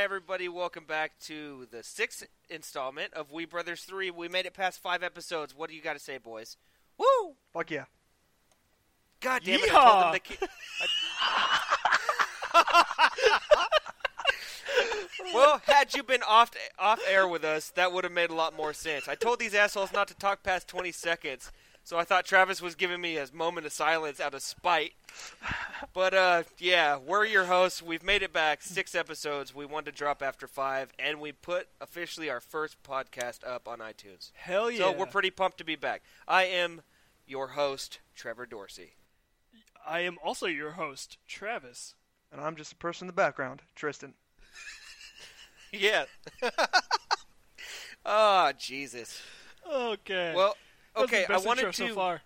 Hi, everybody. Welcome back to the sixth installment of We Brothers 3. We made it past five episodes. What do you got to say, boys? Woo! Fuck yeah. God damn it. I told them to keep... well, had you been off off air with us, that would have made a lot more sense. I told these assholes not to talk past 20 seconds, so I thought Travis was giving me a moment of silence out of spite. But uh, yeah, we're your hosts. We've made it back six episodes. We wanted to drop after five, and we put officially our first podcast up on iTunes. Hell yeah. So we're pretty pumped to be back. I am your host, Trevor Dorsey. I am also your host, Travis. And I'm just a person in the background, Tristan. Yeah. oh, Jesus. Okay. Well, That's okay. I wanted to. so far.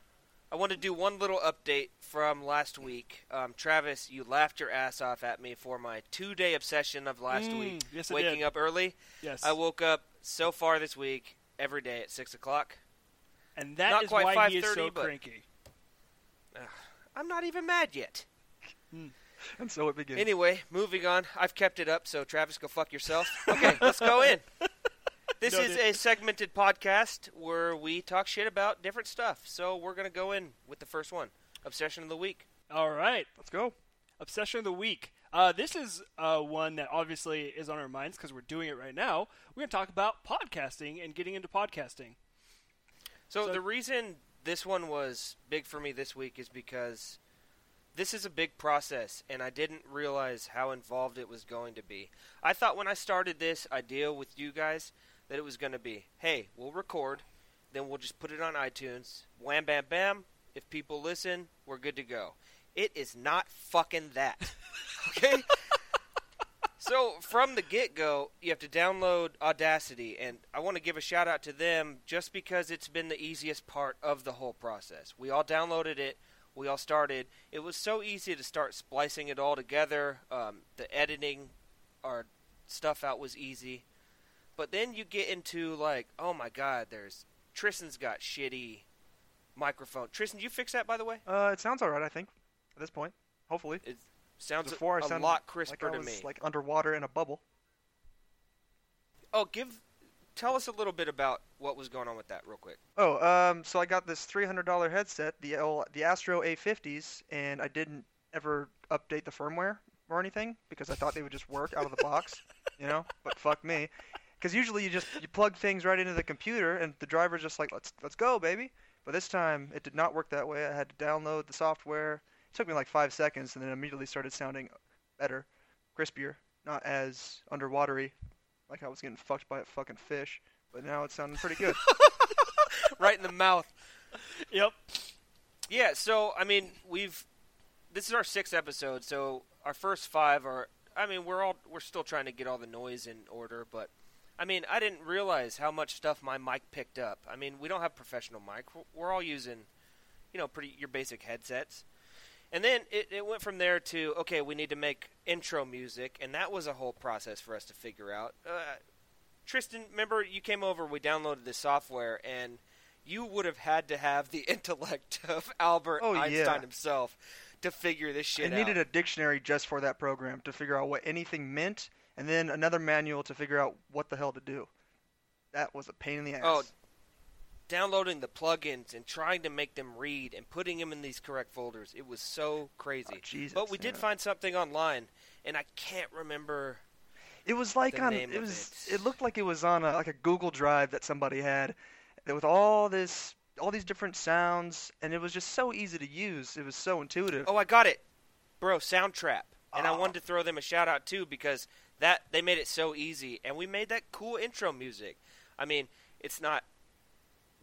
I want to do one little update from last week. Um, Travis, you laughed your ass off at me for my two-day obsession of last Mm, week, yes, waking did. up early. Yes. I woke up so far this week every day at six o'clock. and that not is quite why he is 5:30, so but- cranky. I'm not even mad yet. And so it begins. Anyway, moving on. I've kept it up, so Travis, go fuck yourself. Okay, let's go in. This is a segmented podcast where we talk shit about different stuff. So we're gonna go in with the first one, obsession of the week. All right. Let's go. Obsession of the week. Uh, this is uh, one that obviously is on our minds because we're doing it right now. We're going to talk about podcasting and getting into podcasting. So, So- the reason this one was big for me this week is because this is a big process, and I didn't realize how involved it was going to be. I thought when I started this idea with you guys that it was going to be, hey, we'll record, then we'll just put it on iTunes, wham, bam, bam. If people listen, we're good to go. It is not fucking that. okay? So from the get go, you have to download Audacity, and I want to give a shout out to them just because it's been the easiest part of the whole process. We all downloaded it, we all started. It was so easy to start splicing it all together. Um, the editing our stuff out was easy, but then you get into like, oh my god, there's Tristan's got shitty microphone. Tristan, you fix that by the way? Uh, it sounds alright, I think, at this point. Hopefully. It sounds Before a sounded lot crisper like I to me. like underwater in a bubble. oh, give tell us a little bit about what was going on with that real quick. Oh, um, so I got this $300 headset, the L- the Astro A50s, and I didn't ever update the firmware or anything because I thought they would just work out of the box, you know. But fuck me, because usually you just you plug things right into the computer and the driver's just like let's let's go, baby. But this time it did not work that way. I had to download the software. It took me like five seconds, and then it immediately started sounding better, crispier, not as underwatery, like I was getting fucked by a fucking fish. But now it's sounding pretty good. right in the mouth. Yep. Yeah, so I mean, we've this is our sixth episode, so our first five are. I mean, we're all we're still trying to get all the noise in order, but I mean, I didn't realize how much stuff my mic picked up. I mean, we don't have professional mic. We're- all using, you know, pretty your basic headsets. And then it, it went from there to okay, we need to make intro music, and that was a whole process for us to figure out. Uh, Tristan, remember you came over, we downloaded this software, and you would have had to have the intellect of Albert Oh, Einstein yeah. himself to figure this shit I needed a dictionary just for that program to figure out what anything meant, and then another manual to figure out what the hell to do. That was a pain in the ass. Oh, Downloading the plugins and trying to make them read and putting them in these correct folders, it was so crazy. Oh, but we did find something online, and I can't remember. it was like on. It was. it. It looked like it was on a, like a Google Drive that somebody had, that with all this, all these different sounds, and it was just so easy to use. It was so intuitive. Oh, I got it, bro. Soundtrap, and I Ah. wanted to throw them a shout out too because that they made it so easy, and we made that cool intro music. I mean, it's not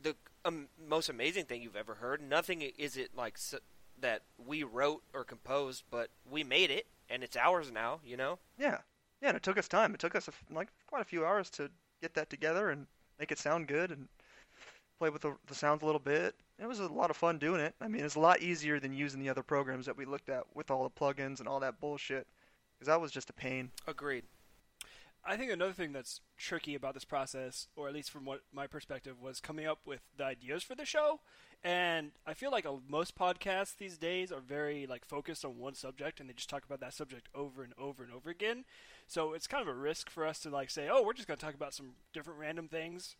the um, most amazing thing you've ever heard. Nothing is it like s that we wrote or composed, but we made it, and it's ours now. You know. Yeah, yeah. And it took us time. It took us a like quite a few hours to get that together and make it sound good and play with the, the sounds a little bit. It was a lot of fun doing it. I mean, it's a lot easier than using the other programs that we looked at with all the plugins and all that bullshit. Because that was just a pain. Agreed. I think another thing that's tricky about this process, or at least from what my perspective, was coming up with the ideas for the show. And I feel like most podcasts these days are very like focused on one subject, and they just talk about that subject over and over and over again. So it's kind of a risk for us to like say, "Oh, we're just going to talk about some different random things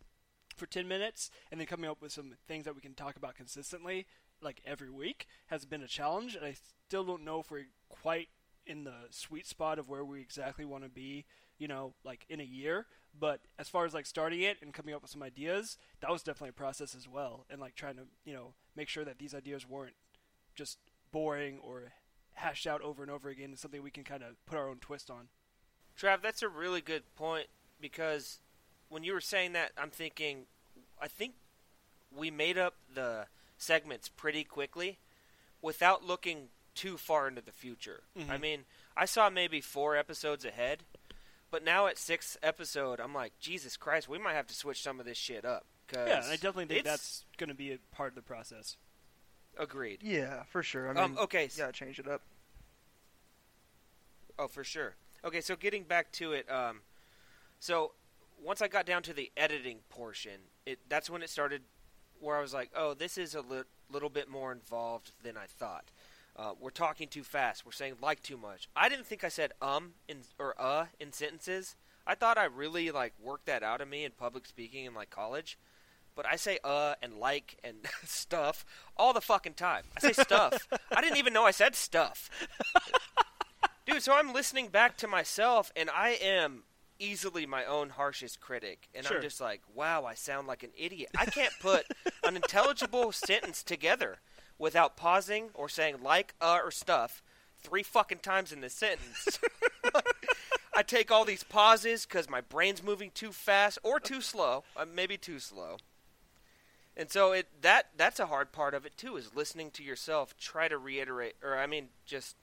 for 10 minutes," and then coming up with some things that we can talk about consistently, like every week, has been a challenge. And I still don't know if we're quite in the sweet spot of where we exactly want to be you know, like in a year. But as far as like starting it and coming up with some ideas, that was definitely a process as well. And like trying to, you know, make sure that these ideas weren't just boring or hashed out over and over again something we can kind of put our own twist on. Trav, that's a really good point because when you were saying that, I'm thinking, I think we made up the segments pretty quickly without looking too far into the future. Mhm. I mean, I saw maybe four episodes ahead, but now at sixth episode, I'm like, Jesus Christ, we might have to switch some of this shit up. Cause Yeah, I definitely think that's going to be a part of the process. agreed. Yeah, for sure. I mean, um, okay, s- you gotta change it up. Oh, for sure. Okay, so getting back to it, um, so once I got down to the editing portion, it that's when it started, where I was like, oh, this is a li- little bit more involved than I thought. Uh, we're talking too fast. We're saying like too much. I didn't think I said um in or uh in sentences. I thought I really like worked that out of me in public speaking in like college. But I say uh and like and stuff all the fucking time. I say stuff. I didn't even know I said stuff. Dude, so I'm listening back to myself and I am easily my own harshest critic. And Sure. I'm just like, wow, I sound like an idiot. I can't put an intelligible sentence together without pausing or saying like, uh, or stuff three fucking times in the sentence. I take all these pauses because my brain's moving too fast or too slow, uh, maybe too slow. And so it that that's a hard part of it too is listening to yourself try to reiterate or I mean just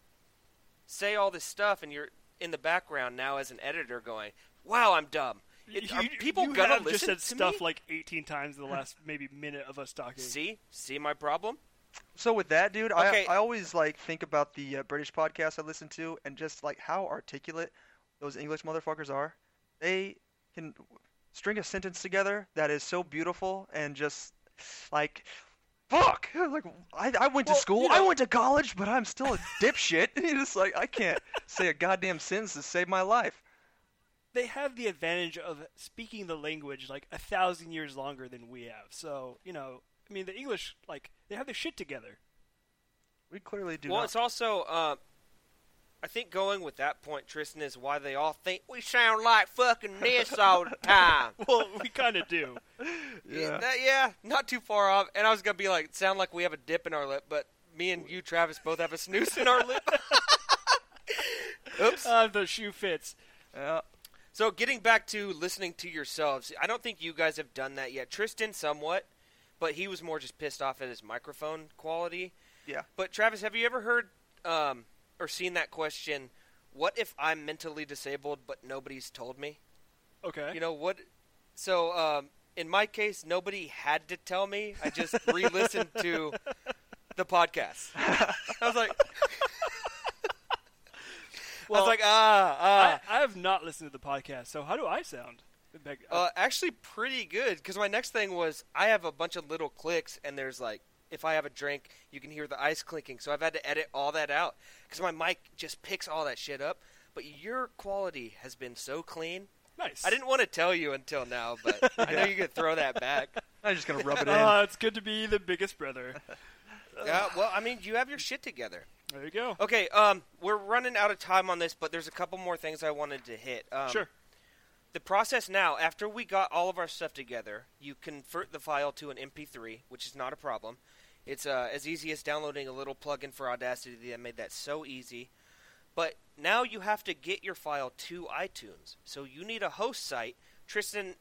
say all this stuff and you're in the background now as an editor going, "Wow, I'm dumb." It, You- people you gonna have listen just said to stuff me? like 18 times in the last maybe minute of us talking. See, see my problem. So with that, dude, Okay. I I always like think about the uh, British podcasts I listen to and just like how articulate those English motherfuckers are. They can string a sentence together that is so beautiful and just like fuck. Like I I went Well, to school, you I went to college, but I'm still a dipshit. It's just like I can't say a goddamn sentence to save my life. they have the advantage of speaking the language like a thousand years longer than we have. So you know, I mean, the English like they have their shit together. We clearly do well, not. it's also uh, I think going with that point, Tristan, is why they all think we sound like fucking this all the time. Well, we kind of do. Yeah. that- yeah, not too far off. And I was gonna be like, sound like we have a dip in our lip, but me and you, Travis, both have a snus in our lip. Oops. Uh, the shoe fits. Yeah. So getting back to listening to yourselves, I don't think you guys have done that yet. Tristan, somewhat, but he was more just pissed off at his microphone quality. Yeah. But Travis, have you ever heard um, or seen that question? What if I'm mentally disabled but nobody's told me? Okay. You know what? So um, in my case, nobody had to tell me. I just re-listened to the podcast. I was like, I Well, was like, ah, ah. I, I have not listened to the podcast, so how do I sound? Beg- Uh, actually, pretty good. Because my next thing was I have a bunch of little clicks, and there's like, if I have a drink, you can hear the ice clinking. So I've had to edit all that out because my mic just picks all that shit up. But your quality has been so clean. nice. I didn't want to tell you until now, but I know you could throw that back. I'm just gonna rub it in. Uh, it's good to be the biggest brother. Yeah, well, I mean, you have your shit together. There you go. Okay, um, we're running out of time on this, but there's a couple more things I wanted to hit. Um, sure. The process now, after we got all of our stuff together, you convert the file to an MP3, which is not a problem. It's uh, as easy as downloading a little plugin for Audacity that made that so easy. But now you have to get your file to iTunes. So you need a host site. Tristan,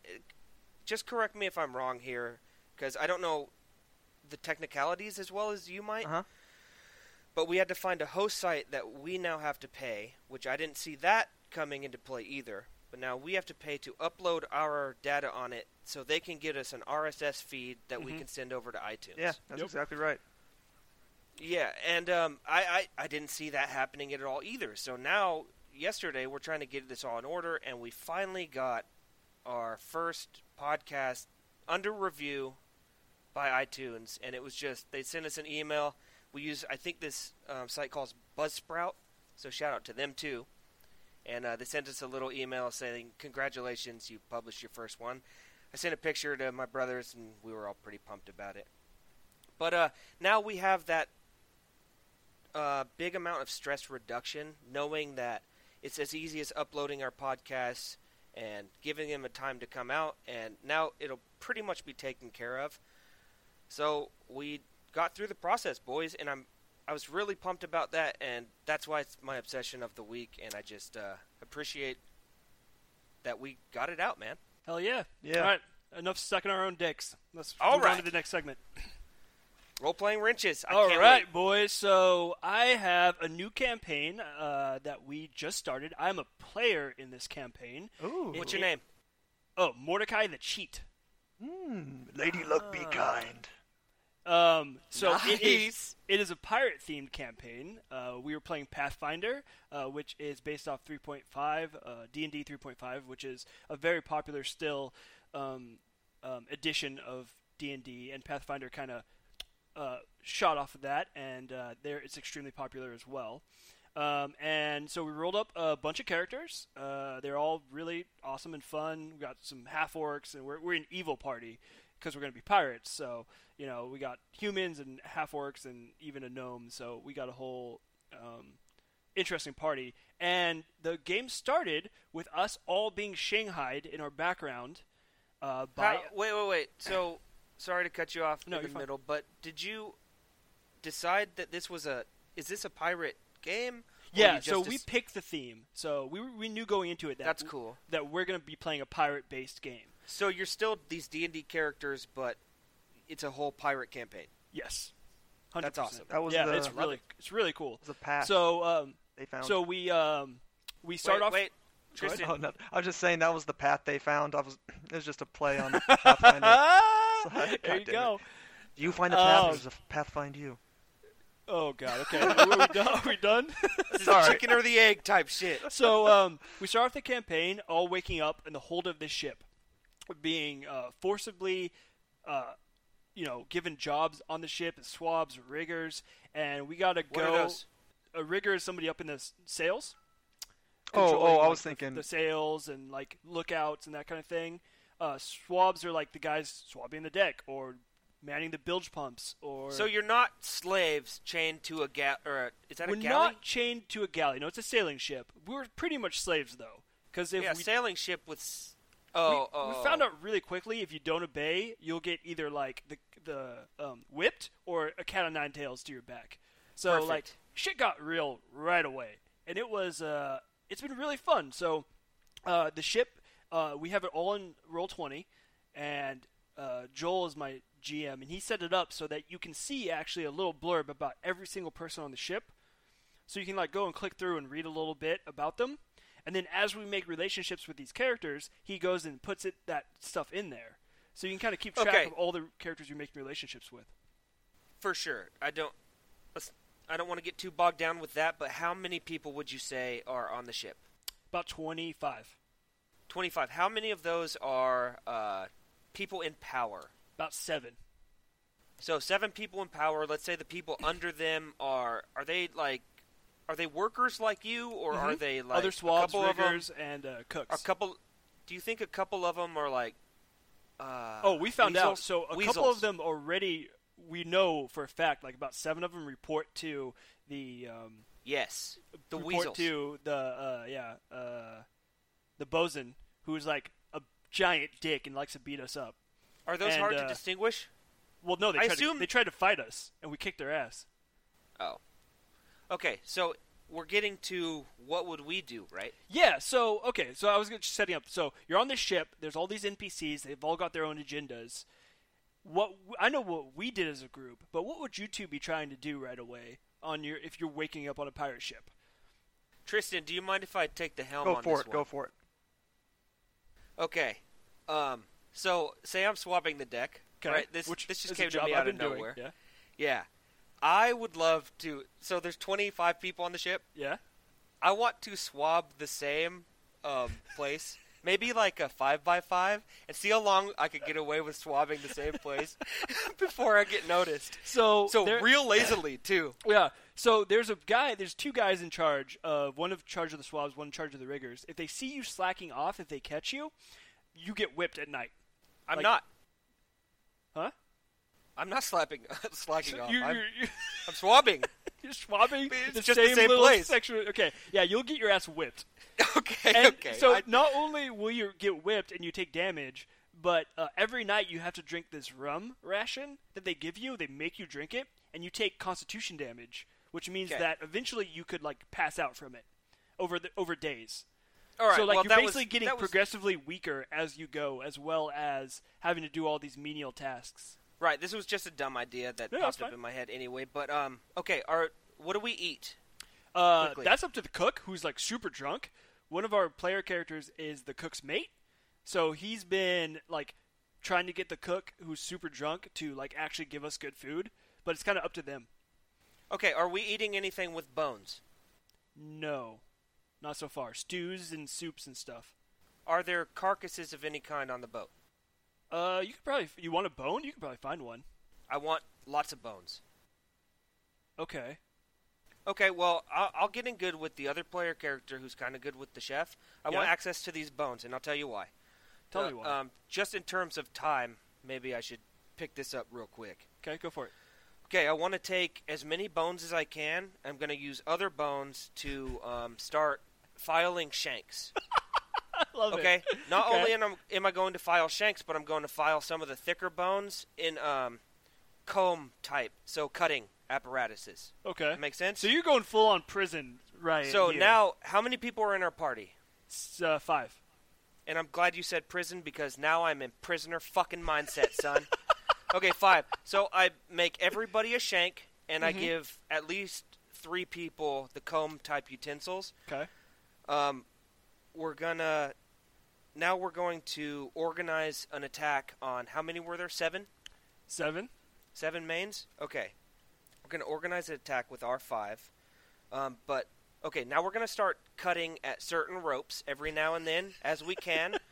just correct me if I'm wrong here, because I don't know the technicalities as well as you might. Uh-huh. But we had to find a host site that we now have to pay, which I didn't see that coming into play either. But now we have to pay to upload our data on it so they can get us an RSS feed that we Mhm. can send over to iTunes. Yeah, that's Yep. exactly right. Yeah, and um, I, I, I didn't see that happening at all either. So now yesterday we're trying to get this all in order, and we finally got our first podcast under review by iTunes, and it was just they sent us an email. We use I think this um, site calls Buzzsprout, so shout out to them too. And uh, they sent us a little email saying congratulations, you published your first one. I sent a picture to my brothers, and we were all pretty pumped about it. But uh, now we have that uh, big amount of stress reduction, knowing that it's as easy as uploading our podcasts and giving them a time to come out, and now it'll pretty much be taken care of. So we got through the process, boys, and I'm I was really pumped about that, and that's why it's my obsession of the week, and I just uh, appreciate that we got it out, man. Hell yeah. Yeah. All right. Enough sucking our own dicks. Let's All move on to the next segment. Role playing wrenches. I All can't right, wait. boys. So I have a new campaign uh, that we just started. I'm a player in this campaign. Ooh. What's your name? Oh, Mordecai the Cheat. Mm, Lady Luck be kind. Um, so it is, Nice. it is a pirate themed campaign. Uh, we were playing Pathfinder, uh, which is based off 3.5, uh, D&D 3.5, which is a very popular still um, um, edition of D&D, and Pathfinder kind of uh, shot off of that, and uh, there it's extremely popular as well. Um, and so we rolled up a bunch of characters. Uh, they're all really awesome and fun. We got some half orcs, and we're, we're an evil party because we're going to be pirates. So you know, we got humans and half orcs and even a gnome. So we got a whole um, interesting party. And the game started with us all being shanghaied in our background uh, by. How, wait, wait, wait. So, sorry to cut you off No, in the fine. middle, but did you decide that this was a? Is this a pirate game? Yeah, so just we picked the theme. So we, we knew going into it that That's cool. that we're going to be playing a pirate-based game. So you're still these D and D characters, but it's a whole pirate campaign. Yes, 100%. That's awesome. That was yeah, the, it's it really it's really cool. was a path So um, they found. so we um, we start wait, off. wait, Tristan. oh, no, I was just saying that was the path they found. I was it was just a play on Pathfinder. Sorry, there God you damn go. you find the path, Um, or does the path find you? Oh god. Okay. are, we, done? Are we done? This is Sorry. chicken or the egg type shit. so um, we start off the campaign all waking up in the hold of this ship, being uh, forcibly, uh, you know, given jobs on the ship as swabs, riggers, and we got to What are go. those? A rigger is somebody up in the s- sails. Oh, oh, controlling, I like, was thinking- the sails and like lookouts and that kind of thing. Uh, swabs are like the guys swabbing the deck or manning the bilge pumps or. So you're not slaves chained to a gal or a, is that we're a galley? not chained to a galley. No, it's a sailing ship. We were pretty much slaves though, because if yeah, we, sailing ship with. S- we, Oh, oh, we found out really quickly if you don't obey, you'll get either like the the um, whipped or a cat of nine tails to your back. So Perfect. like shit got real right away, and it was uh, it's been really fun. So uh, the ship, uh, we have it all in Roll20, and uh, Joel is my GM, and he set it up so that you can see actually a little blurb about every single person on the ship. So you can like go and click through and read a little bit about them, and then as we make relationships with these characters, he goes and puts it that stuff in there. So you can kind of keep track Okay. of all the characters you're making relationships with. for sure. I don't. I don't want to get too bogged down with that, but how many people would you say are on the ship? About 25. Twenty-five. How many of those are uh, people in power? About 7. So seven people in power. Let's say the people under them are are they like are they workers like you or are Mhm. they like Other swabs, a couple of them? riggers, and uh, cooks. A couple. Do you think a couple of them are like? Uh, oh, we found out. So a couple of them already, we know for a fact, like about 7 of them report to the. Um, Yes, the report weasels. to the uh, yeah uh, the bosun who's like a giant dick and likes to beat us up. Are those and, hard uh, to distinguish? Well, no, they I tried assume- to, they tried to fight us and we kicked their ass. Oh, okay. So we're getting to what would we do, right? Yeah. So okay. So I was just setting up. So you're on this ship. There's all these NPCs. They've all got their own agendas. What I know what we did as a group, but what would you two be trying to do right away on your if you're waking up on a pirate ship? Tristan, do you mind if I take the helm Go on for this it. one? Go for it. Okay. Um. So say I'm swapping the deck. Okay. Right. This Which this just came to me out of been doing. nowhere. Yeah. Yeah. I would love to. So there's 25 people on the ship. Yeah. I want to swab the same um, place, maybe like a five by five, and see how long I could get away with swabbing the same place before I get noticed. So, So there- real lazily too. Yeah. So there's a guy. There's two guys in charge of one of charge of the swabs, one in charge of the riggers. If they see you slacking off, if they catch you, you get whipped at night. I'm Like- not. Huh? I'm not slapping, slacking off. You, I'm, you're, you're, I'm swabbing. you're swabbing It's the just the same, same little place. section. Okay. Yeah, you'll get your ass whipped. okay, And okay. So I- not only will you get whipped and you take damage, but uh, every night you have to drink this rum ration that they give you. They make you drink it, and you take constitution damage, which means Okay. that eventually you could like pass out from it over the over days. all right. so like well, you're basically was, getting was- progressively weaker as you go, as well as having to do all these menial tasks. Right. This was just a dumb idea that Yeah, popped up in my head anyway. But um, okay. Are what do we eat? Uh, Quickly. that's up to the cook, who's like super drunk. One of our player characters is the cook's mate, so he's been like trying to get the cook, who's super drunk, to like actually give us good food. But it's kind of up to them. Okay. Are we eating anything with bones? No, not so far. Stews and soups and stuff. Are there carcasses of any kind on the boat? Uh, you could probably you want a bone? You could probably find one. I want lots of bones. Okay. Okay, well, I'll, I'll get in good with the other player character who's kind of good with the chef. I want access to these bones, and I'll tell you why. Tell Uh, me why. Um, just in terms of time, maybe I should pick this up real quick. okay, go for it. Okay, I want to take as many bones as I can. I'm going to use other bones to um, start filing shanks. I love Okay, not Okay. only am I, am I going to file shanks, but I'm going to file some of the thicker bones in um, comb type, so cutting apparatuses. Okay. That makes sense. So you're going full on prison, right? So here. now, how many people are in our party? Uh, five. And I'm glad you said prison because now I'm in prisoner fucking mindset, son. okay, five. So I make everybody a shank, and I Mhm. give at least three people the comb type utensils. Okay. Um, we're gonna now we're going to organize an attack on how many were there? Seven. Seven. Seven mains? Okay. We're going to organize an attack with our five. Um, but, okay, now we're going to start cutting at certain ropes every now and then as we can.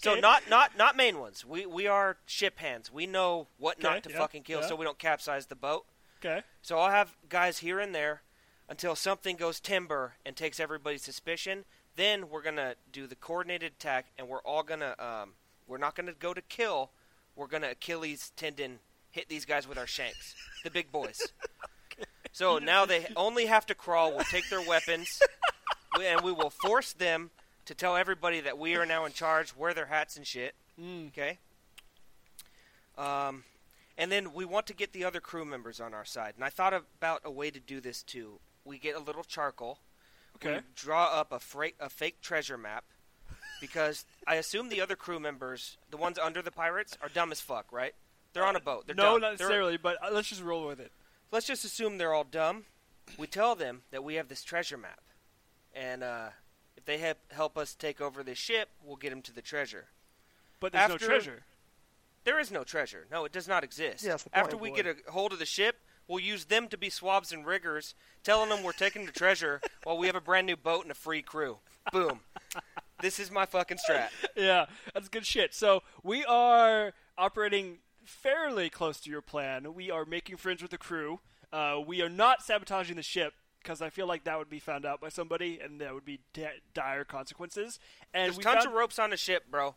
So not not not main ones. We we are ship hands. We know what Okay, not to yeah, fucking kill yeah. so we don't capsize the boat. Okay. So I'll have guys here and there until something goes timber and takes everybody's suspicion. Then we're gonna do the coordinated attack, and we're all gonna um, we're not gonna go to kill. We're gonna Achilles tendon hit these guys with our shanks, the big boys. So now they only have to crawl. We'll take their weapons, and we will force them to tell everybody that we are now in charge. Wear their hats and shit. Mm. Okay. Um, and then we want to get the other crew members on our side. And I thought about a way to do this too. We get a little charcoal. Okay. We draw up a, fra- a fake treasure map. Because I assume the other crew members, the ones under the pirates, are dumb as fuck, right? They're on a boat. They're no, dumb. not They're- necessarily, but uh, let's just roll with it. let's just assume they're all dumb. We tell them that we have this treasure map, and uh, if they help help us take over this ship, we'll get them to the treasure. But there's After- no treasure. There is no treasure. No, it does not exist. Yeah, that's the point, After we boy. get a hold of the ship, we'll use them to be swabs and riggers, telling them we're taking the treasure while we have a brand new boat and a free crew. Boom. this is my fucking strat. yeah, that's good shit. So we are operating fairly close to your plan. We are making friends with the crew. Uh, we are not sabotaging the ship because I feel like that would be found out by somebody, and that would be di- dire consequences. And There's tons found- of ropes on the ship, bro.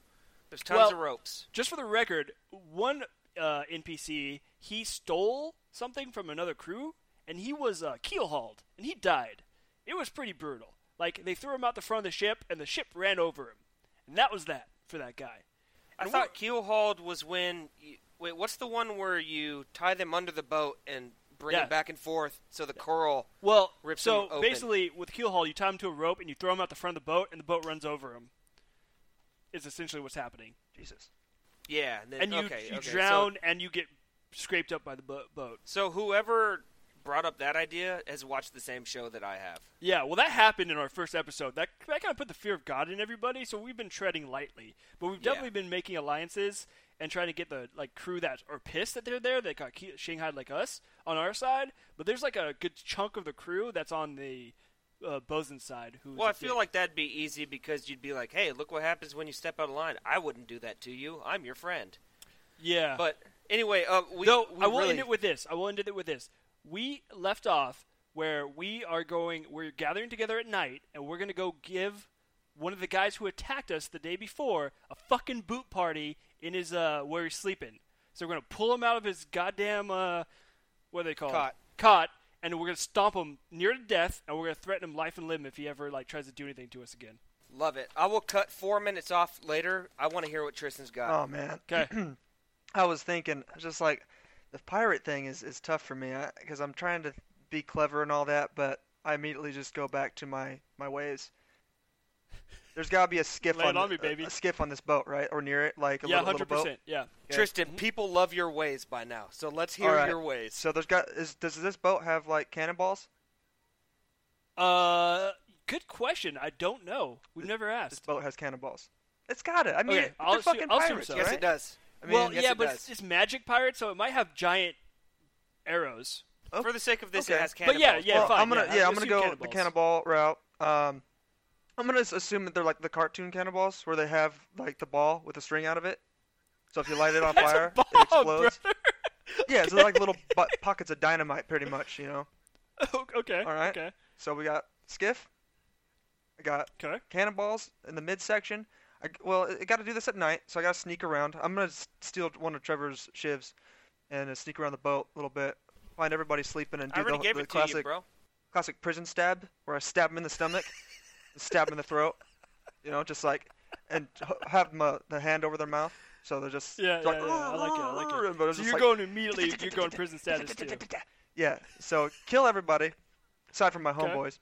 There's tons Well- of ropes. just for the record, one uh, NPC he stole something from another crew, and he was uh, keel hauled, and he died. It was pretty brutal. Like they threw him out the front of the ship, and the ship ran over him, and that was that for that guy. I thought keel hauled was when. You, wait, what's the one where you tie them under the boat and bring Yeah. it back and forth so the coral? Well, rips so him open. basically, with keel haul, you tie them to a rope and you throw them out the front of the boat, and the boat runs over him. Is essentially what's happening, Jesus. Yeah, and, then, and you okay, you okay, so- drown and you get scraped up by the bo- boat. So, whoever brought up that idea has watched the same show that I have. Yeah, well, that happened in our first episode. That that kind of put the fear of God in everybody. So we've been treading lightly, but we've Yeah. definitely been making alliances and trying to get the like crew that are pissed that they're there that got shanghaied like us on our side. But there's like a good chunk of the crew that's on the uh, Bosun's side. Who Well, I feel like that'd be easy because you'd be like, "Hey, look what happens when you step out of line. I wouldn't do that to you. I'm your friend." yeah. But anyway, uh, we, Though we I will really, end it with this. I will end it with this. We left off where we are going. We're gathering together at night, and we're going to go give one of the guys who attacked us the day before a fucking boot party in his uh where he's sleeping. So we're going to pull him out of his goddamn uh what are they called Cot. cot, and we're going to stomp him near to death, and we're going to threaten him life and limb if he ever like tries to do anything to us again. love it. I will cut four minutes off later. I want to hear what Tristan's got. Oh man. Okay. I was thinking, just like the pirate thing is, is tough for me because I'm trying to be clever and all that, but I immediately just go back to my my ways. There's got to be a skiff on, on me, a- baby. A, skiff on this boat, right, or near it, like a yeah, little, hundred little boat. percent. Yeah. Okay. Tristan, Mhm. people love your ways by now, so let's hear All right. your ways. So there's got is does this boat have like cannonballs? Uh, good question. I don't know. We've never asked. This boat has cannonballs. It's got it. I mean, Okay, they're I'll assume- fucking I'll assume pirates, so. yes, it does. I mean, well, yes, yeah, it but does. it's, it's magic pirate, so it might have giant arrows. Oh, For the sake of this, okay. it has But yeah, yeah, well, fine, I'm gonna yeah, yeah, I'll I'm gonna assume go the cannonball route. Um, I'm gonna assume that they're like the cartoon cannonballs, where they have like the ball with a string out of it. So if you light it on fire, a bomb, it explodes. brother. Yeah, so they're like little bu- pockets of dynamite, pretty much, you know. okay. All right. Okay. So we got skiff. I got Okay. cannonballs in the midsection. I, well, I got to do this at night, so I got to sneak around. I'm gonna steal one of Trevor's shivs and uh, sneak around the boat a little bit, find everybody sleeping, and I do already the, gave the it to classic you, bro. classic prison stab, where I stab him in the stomach, stab him in the throat. You know, just like, and have my, the hand over their mouth, so they're just Yeah, like, yeah, yeah. I like it. I like it. But So you're like- going immediately. You're going prison status too. Yeah, so kill everybody, aside from my Okay. homeboys.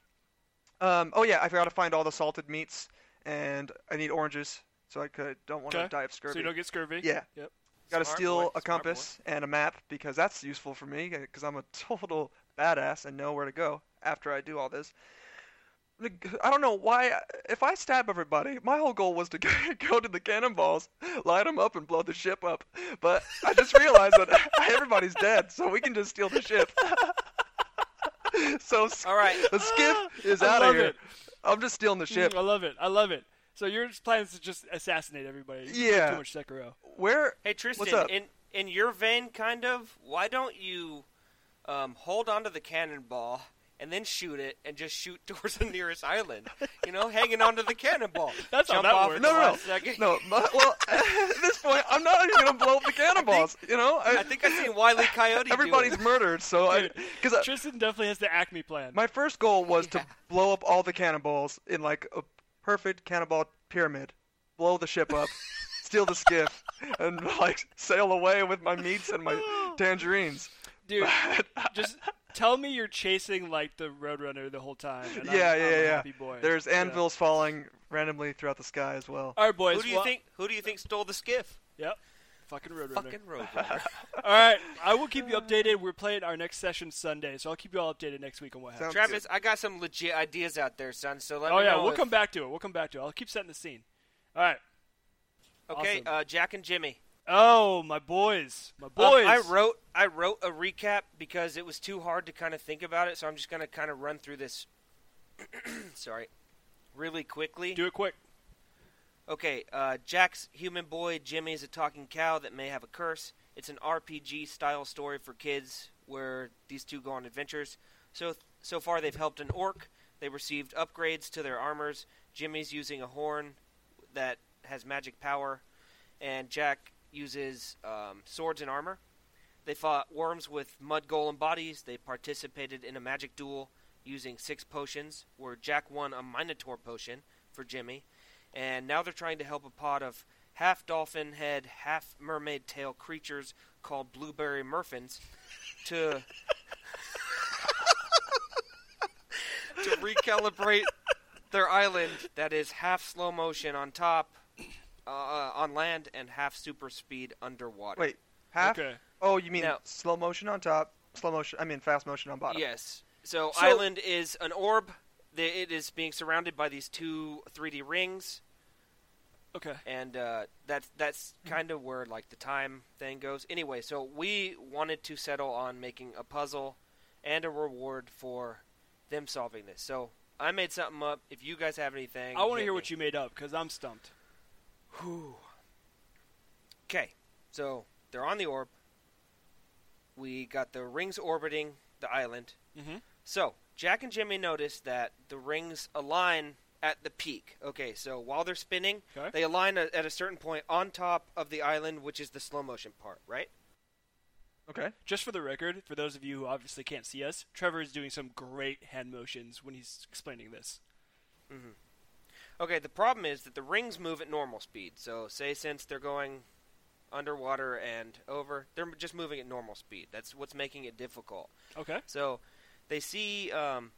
Um, oh yeah, I forgot to find all the salted meats, and I need oranges, so I could don't want to Okay. die of scurvy. So you don't get scurvy. Yeah. Yep. Got to steal boy, a smart compass and a map because that's useful for me because I'm a total badass and know where to go after I do all this. I don't know why. If I stab everybody, my whole goal was to go to the cannonballs, light them up, and blow the ship up. But I just realized that everybody's dead, so we can just steal the ship. so All right. the skiff is I out of here. it. I'm just stealing the ship. Mm, I love it. I love it. So your plan is to just assassinate everybody. You Yeah. Too much Sekiro. Where? Hey Tristan, up? in in your vein, kind of. Why don't you um, hold onto the cannonball and then shoot it, and just shoot towards the nearest island? You know, hanging onto the cannonball. That's how that off works. No, no, no. last second. No, my, well, at this point, I'm not even gonna blow up the cannonballs. You know, I think I've seen Wiley Coyote. do everybody's it. murdered. So I, Dude, because Tristan definitely has the Acme plan. my first goal was Yeah. to blow up all the cannonballs in like a perfect cannonball pyramid, blow the ship up, steal the skiff, and like sail away with my meats and my tangerines. Dude, just tell me you're chasing like the Roadrunner the whole time. And I'm- Yeah, I'm yeah, a yeah. Happy boy. There's Yeah. anvils falling randomly throughout the sky as well. All right, boys. Who do you well- think? Who do you think stole the skiff? Yep. Fucking Roadrunner. Fucking Roadrunner. All right, I will keep you updated. We're playing our next session Sunday, so I'll keep you all updated next week on what happens. Sounds Travis, I got some legit ideas out there, son. So let Oh me yeah, know we'll if- come back to it. We'll come back to it. I'll keep setting the scene. All right. Okay, Awesome. uh, Jack and Jimmy. Oh, my boys, my Um, boys. I wrote I wrote a recap because it was too hard to kind of think about it, so I'm just gonna kind of run through this. sorry, really quickly. Do it quick. Okay, uh, Jack's human boy Jimmy is a talking cow that may have a curse. It's an RPG style story for kids where these two go on adventures. So so far they've helped an orc. They received upgrades to their armors. Jimmy's using a horn that has magic power, and Jack uses um, swords and armor. They fought worms with mud golem bodies. They participated in a magic duel using six potions, where Jack won a Minotaur potion for Jimmy and now they're trying to help a pod of half dolphin head, half mermaid tail creatures called blueberry murfins to to recalibrate their island that is half slow motion on top uh, on land and half super speed underwater. Wait, half? Okay. Oh, you mean Now- slow motion on top, slow motion? I mean fast motion on bottom. Yes. So, So- island is an orb. The- It is being surrounded by these two 3D rings. Okay. and uh, that's that's kind of where like the time thing goes. Anyway, so we wanted to settle on making a puzzle and a reward for them solving this. So I made something up. If you guys have anything, I want to hear me. what you made up because I'm stumped. Okay, so they're on the orb. We got the rings orbiting the island. Mm-hmm. So Jack and Jimmy notice that the rings align at the peak. Okay, so while they're spinning, Okay. they align a- at a certain point on top of the island, which is the slow motion part, right? Okay. Just for the record, for those of you who obviously can't see us, Trevor is doing some great hand motions when he's explaining this. Okay, the problem is that the rings move at normal speed. So, say since they're going underwater and over, they're just moving at normal speed. That's what's making it difficult. Okay. So, they see um,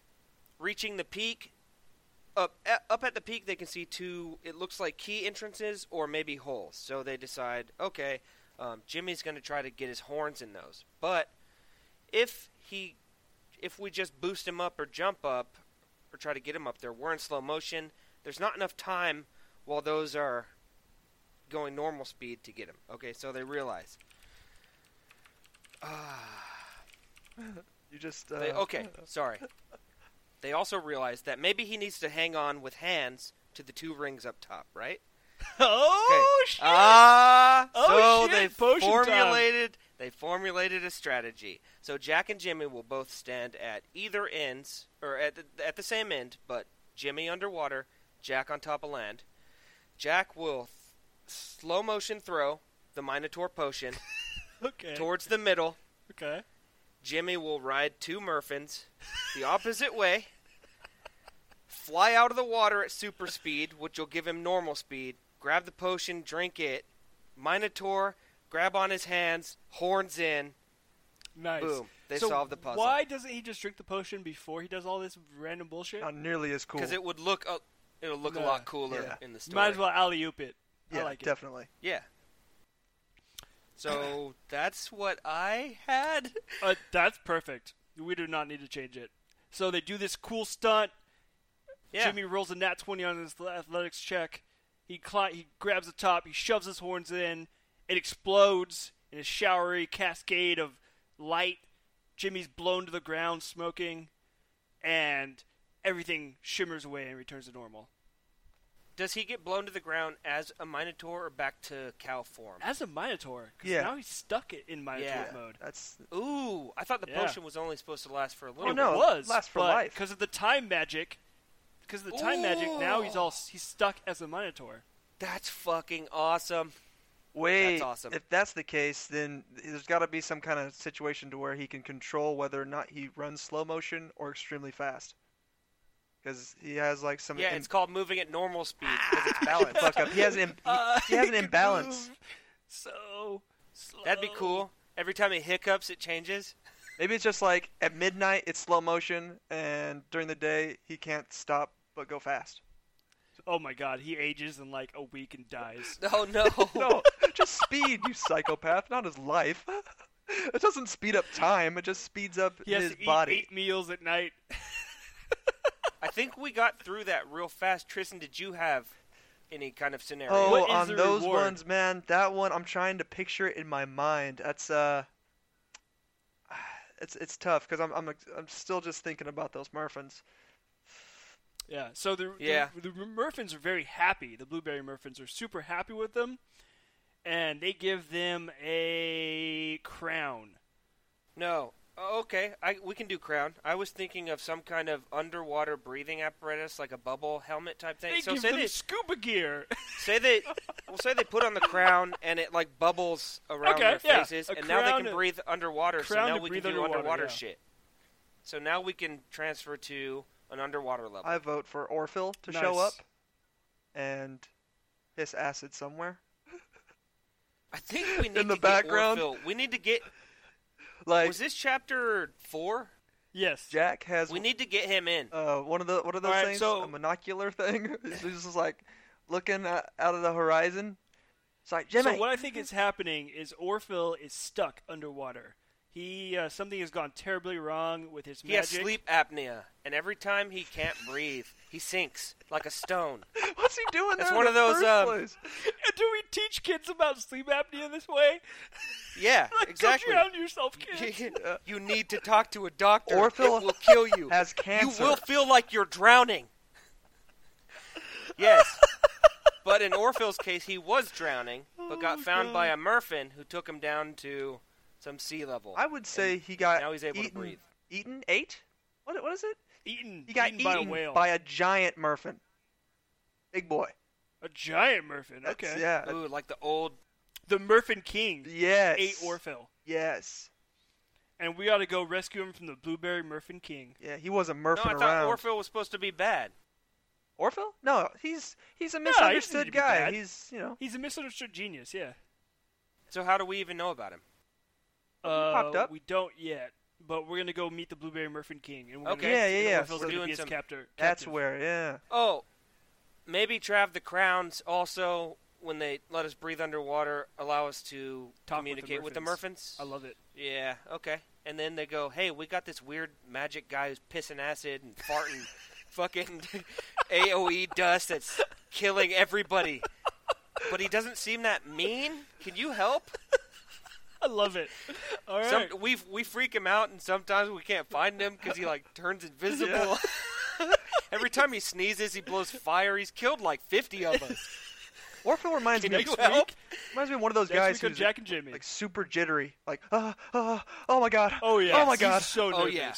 reaching the peak. Up a- up at the peak, they can see two. It looks like key entrances or maybe holes. So they decide, okay, um, Jimmy's going to try to get his horns in those. But if he, if we just boost him up or jump up, or try to get him up there, we're in slow motion. There's not enough time while those are going normal speed to get him. Okay, so they realize. Ah. you just. Uh, They, okay, sorry. They also realize that maybe he needs to hang on with hands to the two rings up top, right? Oh shit! Ah, Oh, so shit, they potion time. formulated they formulated a strategy. So Jack and Jimmy will both stand at either ends or at the, at the same end, but Jimmy underwater, Jack on top of land. Jack will th- slow motion throw the Minotaur potion okay. towards the middle. okay. Jimmy will ride two Murphins the opposite way, fly out of the water at super speed, which will give him normal speed, grab the potion, drink it, Minotaur, grab on his hands, horns in, Nice. boom. They so solve the puzzle. Why doesn't he just drink the potion before he does all this random bullshit? Not nearly as cool. Because it would look a, it'll look Nah. a lot cooler Yeah. in the story. Might as well alley oop it. yeah, I like it. definitely. Yeah. So that's what I had. Uh, that's perfect. We do not need to change it. So they do this cool stunt. Yeah. Jimmy rolls a nat 20 on his athletics check. He cli- he grabs the top, he shoves his horns in, it explodes in a showery cascade of light. Jimmy's blown to the ground smoking, and everything shimmers away and returns to normal. Does he get blown to the ground as a Minotaur or back to cow form? As a Minotaur, because Yeah. now he's stuck it in Minotaur Yeah. mode. That's Ooh, I thought the Yeah. potion was only supposed to last for a little Oh, no. it was lasts for but life. because of the time magic. Because of the time magic, now he's all he's stuck as a Minotaur. That's fucking awesome. wait. awesome. If that's the case, then there's got to be some kind of situation to where he can control whether or not he runs slow motion or extremely fast. Because he has like some. Yeah, im- it's called moving at normal speed because it's balanced. fuck up. He has an. Im- he, uh, he has an imbalance. So slow. That'd be cool. Every time he hiccups, it changes. Maybe it's just like at midnight it's slow motion, and during the day he can't stop but go fast. Oh my god, he ages in like a week and dies. Oh no. No, just speed, you psychopath, not his life. It doesn't speed up time; it just speeds up He has his to eat body. eight meals at night. I think we got through that real fast. Tristan, did you have any kind of scenario? Oh, What is on the those reward? ones, man, that one I'm trying to picture it in my mind. That's uh, it's it's tough because I'm I'm I'm still just thinking about those Murphins. Yeah. So the Yeah. the, the Murphins are very happy. The blueberry Murphins are super happy with them, and they give them a crown. No. Oh, okay, I, we can do crown. I was thinking of some kind of underwater breathing apparatus, like a bubble helmet type thing. They so give say them they scuba gear. say they well say they put on the crown and it like bubbles around Okay, their yeah. faces, A and now they can breathe underwater. So now we can do underwater, underwater yeah. shit. So now we can transfer to an underwater level. I vote for Orphil to show up and hiss acid somewhere. I think we need In the to background. Get Orville. We need to get. Like was this chapter four? yes. Jack has We need to get him in. uh one of the what are those Alright, things? so- A monocular thing. He's just like looking at, out of the horizon. It's like Jimmy. So what I think is happening is Orphil is stuck underwater, He uh, something has gone terribly wrong with his He has sleep apnea, and every time he can't breathe, he sinks like a stone. What's he doing It's one in of those, first um. Do we teach kids about sleep apnea this way? Yeah, like, exactly. Don't drown yourself, kids. you need to talk to a doctor. Orville it will kill you. has cancer. You will feel like you're drowning. Yes. but in Orphil's case, he was drowning, but got Oh, found by a merfin who took him down to some sea level. I would say he got now he's able to eaten, breathe. Eaten ate? What what is it? Eaten, He got eaten by a whale. by a giant merfin. Big boy. a giant merfin. That's- Okay. Yeah. Ooh, like the old. The merfin king Yes. ate Orphel. Yes. And we ought to go rescue him from the blueberry merfin king. Yeah, he wasn't No, murphing I thought around. Orphel was supposed to be bad. Orphel? No, he's he's a No, he doesn't need misunderstood to be guy. bad. He's you know He's a misunderstood genius, yeah. So how do we even know about him? Uh, popped up? We don't yet, but we're gonna go meet the Blueberry Merfin King, and we're Okay. gonna Yeah, yeah, yeah. Orphel's So gonna doing be his some- captor. that's where yeah. Oh, maybe Trav the Crowns also, when they let us breathe underwater, allow us to Talk with the communicate with the Merfins. Merfins. I love it. Yeah, okay. And then they go, hey, we got this weird magic guy who's pissing acid and farting fucking AoE dust that's killing everybody. But he doesn't seem that mean. Can you help? I love it. All right. Some, we we freak him out, and sometimes we can't find him because he like turns invisible. Every time he sneezes, he blows fire. He's killed like fifty of us. Orphel reminds Can me Next help? week, reminds me of one of those next guys who's Jack and Jimmy. like super jittery, like ah ah oh my god, oh yeah. oh my god. He's so nervous. Oh, yeah.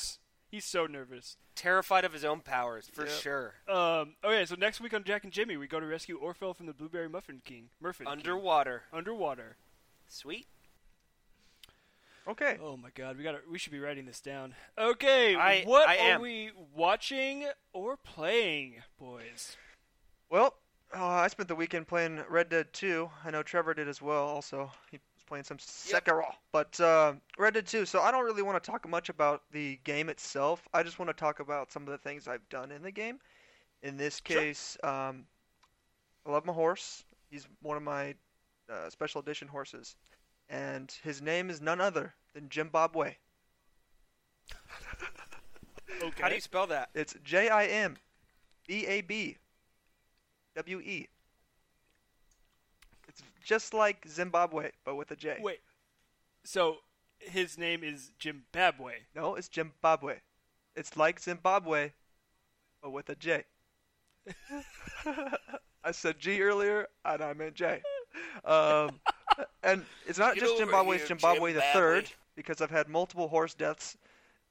He's so nervous. Terrified of his own powers, for Yep. sure. Um. Okay, so next week on Jack and Jimmy, we go to rescue Orphel from the Blueberry Muffin King. King. Underwater, Underwater. sweet. Okay, Oh my God, we got. We should be writing this down. Okay, I- what I are am. we watching or playing, boys? well, uh, I spent the weekend playing Red Dead 2. I know Trevor did as well. Also, he was playing some Yep. Sekiro, but uh, Red Dead 2. So I don't really want to talk much about the game itself. I just want to talk about some of the things I've done in the game. In this Sure. case, um, I love my horse. He's one of my uh, special edition horses, and his name is none other than Jimbabwe. Okay. How do you spell that? It's J I M B A B W E. It's just like Zimbabwe, but with a J. Wait. So his name is Zimbabwe. No, it's Jimbabwe. It's like Zimbabwe, but with a J. I said G earlier, and I meant J. Um, and it's not Get just Jimbabwe, it's Jimbabwe the third, because I've had multiple horse deaths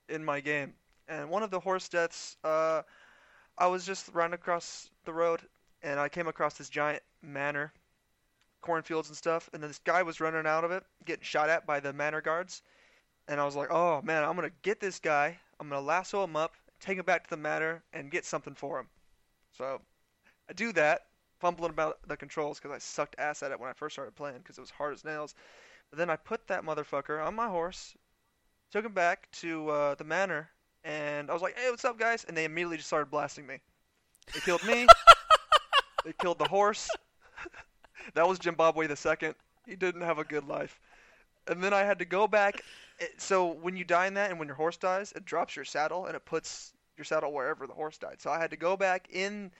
in my game. And one of the horse deaths, uh, I was just running across the road, and I came across this giant manor, cornfields and stuff, and then this guy was running out of it, getting shot at by the manor guards. And I was like, oh man, I'm gonna get this guy. I'm gonna lasso him up, take him back to the manor, and get something for him. So I do that, fumbling about the controls because I sucked ass at it when I first started playing because it was hard as nails. But then I put that motherfucker on my horse, took him back to uh, the manor, and I was like, hey, what's up, guys? And they immediately just started blasting me. They killed me. they killed the horse. that was Jimbabwe the second. He didn't have a good life. And then I had to go back. So when you die in that, and when your horse dies, it drops your saddle and it puts your saddle wherever the horse died. So I had to go back in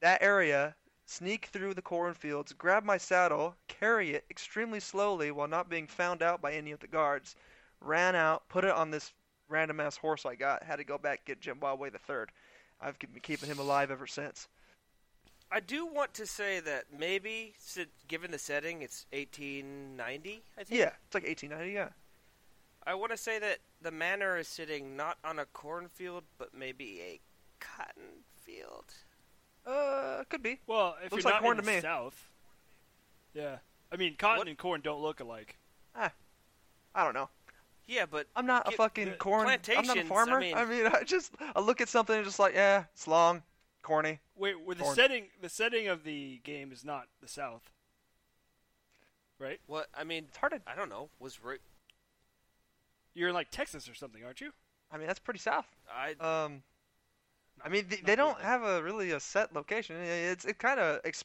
that area, sneak through the cornfields, grab my saddle, carry it extremely slowly while not being found out by any of the guards, ran out, put it on this random ass horse I got, had to go back get Jimbabwe the third. I've been keeping him alive ever since. I do want to say that maybe, given the setting, it's 1890. I think. Yeah, it's like 1890. Yeah. I want to say that the manor is sitting not on a cornfield, but maybe a cotton field. Uh, could be. Well, if Looks you're like not corn in to the me. south. Yeah. I mean, cotton What- and corn don't look alike. Ah, I don't know. Yeah, but I'm not a Get- fucking the corn. I'm not a plantations, I farmer. mean- I mean, I just I look at something and just like, yeah, it's long, corny. Wait, with the Corn. setting, the setting of the game is not the south, right? what I mean, It's hard to. I don't know. Was Ri- You're in like Texas or something, aren't you? I mean, that's pretty south. I Um, I mean, they, they don't have a really a set location. It's it kind of it's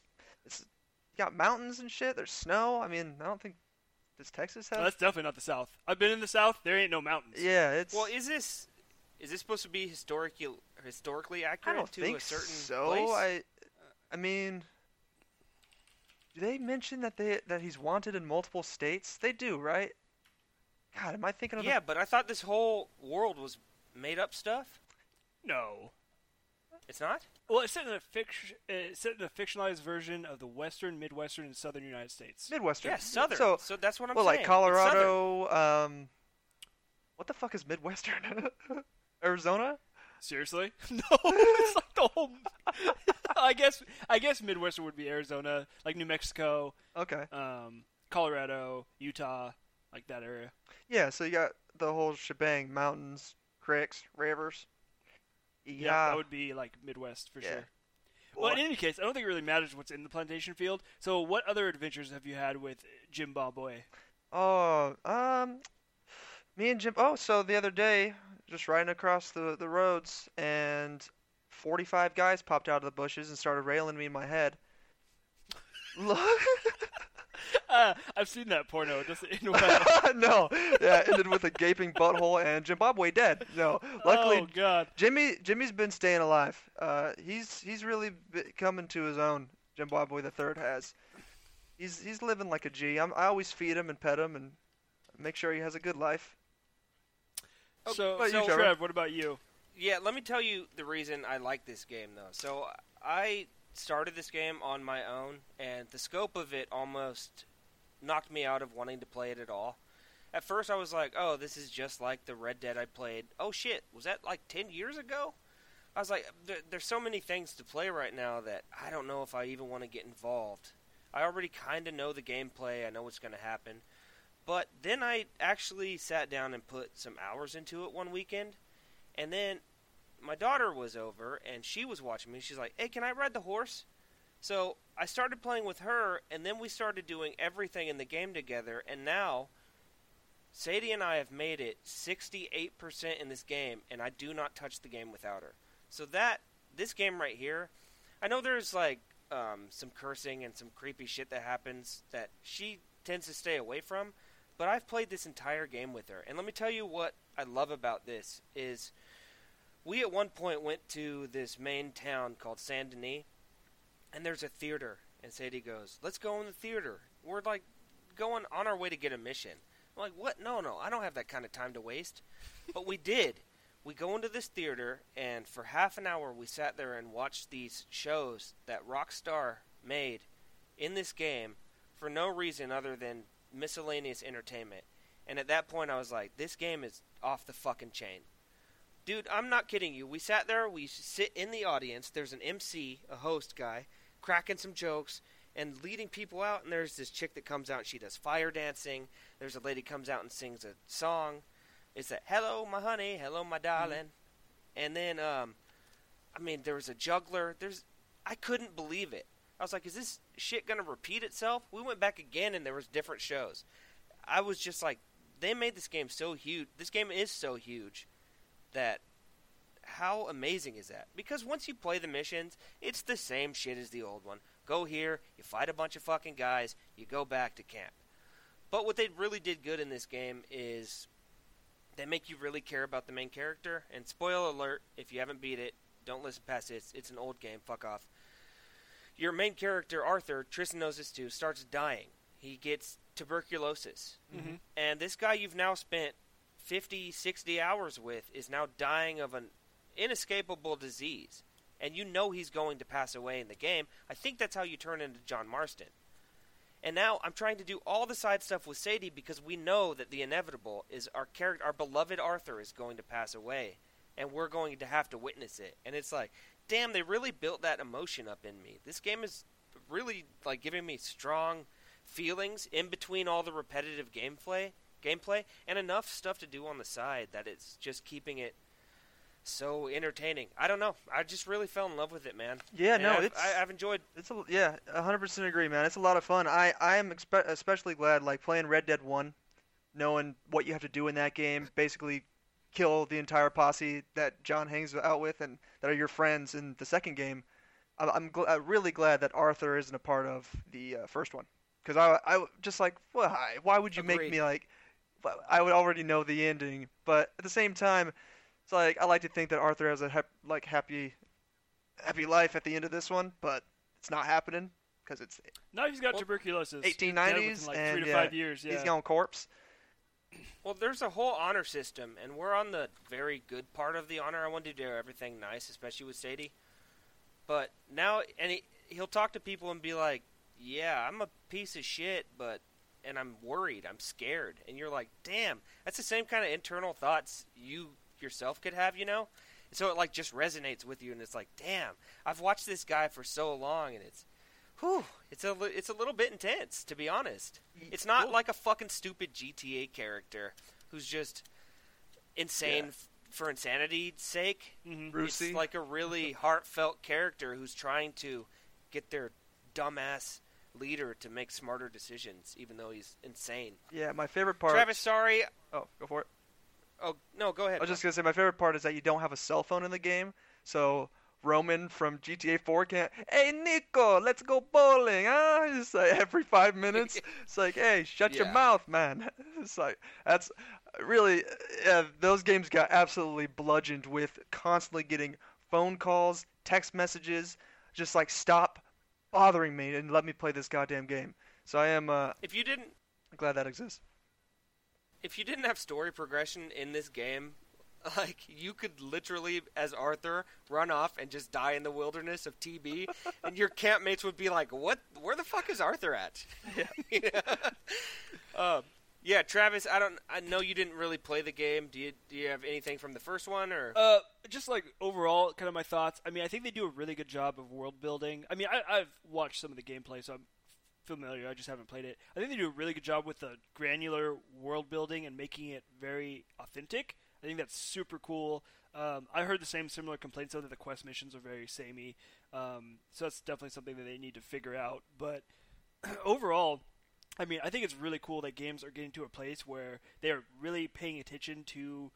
got mountains and shit. There's snow. I mean, I don't think Does Texas have? that's definitely not the South. I've been in the South. There ain't no mountains. yeah, it's. Well, is this is this supposed to be historically historically I accurate don't to think a certain so. place? I, I mean, do they mention that they that he's wanted in multiple states? They do, right? God, am I thinking of? the- yeah, but I thought this whole world was made up stuff. No. It's not. Well, it's set in a fiction. It's set in a fictionalized version of the Western, Midwestern, and Southern United States. Midwestern. Yeah, southern. So, So, that's what I'm saying. well, saying. like Colorado. Um, what the fuck is Midwestern? Arizona. Seriously? No, it's like the whole. I guess I guess Midwestern would be Arizona, like New Mexico, Okay. um, Colorado, Utah, like that area. Yeah, so you got the whole shebang: mountains, creeks, rivers. Yeah, that would be like Midwest for Yeah. sure. Well, in any case, I don't think it really matters what's in the plantation field. So, what other adventures have you had with Jim Boy? Oh, um, me and Jim. Oh, so the other day, just riding across the the roads, and 45 guys popped out of the bushes and started railing me in my head. Look, Uh, I've seen that porno. It doesn't end well. no, yeah, ended with a gaping butthole and Jimbabwe dead. No, luckily oh God. Jimmy Jimmy's been staying alive. Uh, he's he's really coming to his own. Jimbabwe the third has. He's he's living like a G. I'm, I always feed him and pet him and make sure he has a good life. Oh, so, but you, Trevor? Trev, what about you? Yeah, let me tell you the reason I like this game though. So I started this game on my own, and the scope of it almost knocked me out of wanting to play it at all. At first, I was like, "Oh, this is just like the Red Dead I played." Oh shit, was that like ten years ago? I was like, there, "There's so many things to play right now that I don't know if I even want to get involved." I already kind of know the gameplay. I know what's going to happen. But then I actually sat down and put some hours into it one weekend, and then my daughter was over and she was watching me. She's like, "Hey, can I ride the horse?" So I started playing with her, and then we started doing everything in the game together. And now, Sadie and I have made it 68% in this game, and I do not touch the game without her. So that this game right here, I know there's like um, some cursing and some creepy shit that happens that she tends to stay away from. But I've played this entire game with her, and let me tell you what I love about this is we at one point went to this main town called Saint Denis, and there's a theater. And Sadie goes, "Let's go in the theater." We're like going on our way to get a mission. I'm like, "What? No, no, I don't have that kind of time to waste." but we did. We go into this theater, and for half an hour, we sat there and watched these shows that Rockstar made in this game for no reason other than miscellaneous entertainment. And at that point, I was like, "This game is off the fucking chain." Dude, I'm not kidding you. We sat there, we sit in the audience. There's an MC, a host guy, cracking some jokes and leading people out. And there's this chick that comes out and she does fire dancing. There's a lady comes out and sings a song. It's a "Hello, my honey," "Hello, my darling," and then um, I mean, there was a juggler. There's, I couldn't believe it. I was like, "Is this shit gonna repeat itself?" We went back again, and there was different shows. I was just like, they made this game so huge. This game is so huge that how amazing is that? Because once you play the missions, it's the same shit as the old one. Go here, you fight a bunch of fucking guys, you go back to camp. But what they really did good in this game is they make you really care about the main character. And spoiler alert, if you haven't beat it, don't listen past this. It's an old game. Fuck off. Your main character, Arthur, Tristan knows this too, starts dying. He gets tuberculosis. Mm-hmm. And this guy you've now spent 50, 60 hours with is now dying of an inescapable disease. And you know he's going to pass away in the game. I think that's how you turn into John Marston. And now I'm trying to do all the side stuff with Sadie because we know that the inevitable is our character, our beloved Arthur, is going to pass away, and we're going to have to witness it. And it's like, damn, they really built that emotion up in me. This game is really like giving me strong feelings in between all the repetitive gameplay, gameplay, and enough stuff to do on the side that it's just keeping it so entertaining. I don't know. I just really fell in love with it, man. Yeah, And no, I've, it's I, I've enjoyed. it's a, yeah, 100% agree, man. It's a lot of fun. I I am expe- especially glad like playing Red Dead 1, knowing what you have to do in that game, basically kill the entire posse that John hangs out with and that are your friends in the second game. I'm I'm, gl- I'm really glad that Arthur isn't a part of the uh, first one. because I I just like why why would you make me like I would already know the ending, but at the same time, it's like I like to think that Arthur has a hap, like happy happy life at the end of this one, but it's not happening because it's Now he's got Well, tuberculosis. He's 1890s within, like and three to yeah, five years. Yeah. he's gone corpse. Well, there's a whole honor system, and we're on the very good part of the honor. I wanted to do everything nice, especially with Sadie. But now, and he, he'll talk to people and be like, "Yeah, I'm a piece of shit, but." And I'm worried. I'm scared. And you're like, damn, that's the same kind of internal thoughts you yourself could have, you know? And so it like just resonates with you, and it's like, damn, I've watched this guy for so long, and it's, whew, it's a it's a little bit intense, to be honest. It's not Cool. like a fucking stupid GTA character who's just insane Yeah. f- for insanity's sake. Mhm. It's like a really heartfelt character who's trying to get their dumbass leader to make smarter decisions, even though he's insane. Yeah, my favorite part. Travis, sorry. Oh, go for it. Oh no, go ahead. I was just gonna say my favorite part is that you don't have a cell phone in the game, so Roman from GTA 4 can't. Hey Niko, let's go bowling, huh? It's like every five minutes. It's like, hey, shut your mouth, man. It's like that's really, yeah. Those games got absolutely bludgeoned with constantly getting phone calls, text messages, just like stop bothering me and let me play this goddamn game. So I am uh, if you didn't glad that exists. if you didn't have story progression in this game, like you could literally, as Arthur, run off and just die in the wilderness of TB, and your campmates would be like, "What? Where the fuck is Arthur at?" Yeah. um, yeah, Travis. I don't. I know you didn't really play the game. Do you? Do you have anything from the first one, or? Uh, just like overall, kind of my thoughts. I mean, I think they do a really good job of world building. I mean, I, I've watched some of the gameplay, so I'm familiar. I just haven't played it. I think they do a really good job with the granular world building and making it very authentic. I think that's super cool. Um, I heard the same similar complaints though that the quest missions are very samey. Um, so that's definitely something that they need to figure out. But overall, I mean, I think it's really cool that games are getting to a place where they are really paying attention to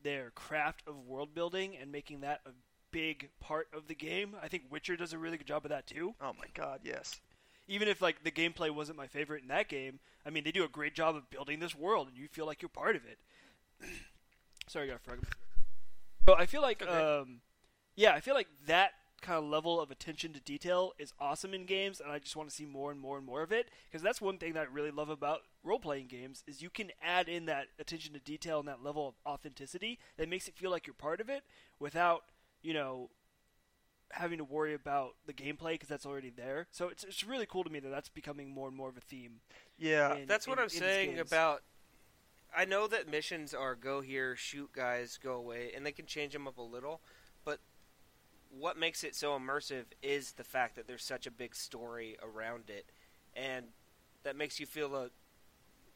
their craft of world building and making that a big part of the game. I think Witcher does a really good job of that too. Oh my god, yes. Even if like the gameplay wasn't my favorite in that game, I mean they do a great job of building this world and you feel like you're part of it. Sorry, I got a frog. So I feel like, Okay. um, yeah, I feel like that kind of level of attention to detail is awesome in games, and I just want to see more and more and more of it. Because that's one thing that I really love about role-playing games is you can add in that attention to detail and that level of authenticity that makes it feel like you're part of it without, you know, having to worry about the gameplay because that's already there. So it's it's really cool to me that that's becoming more and more of a theme. Yeah. in- That's what in- I'm in saying about. I know that missions are go here, shoot guys, go away, and they can change them up a little. What makes it so immersive is the fact that there's such a big story around it, and that makes you feel a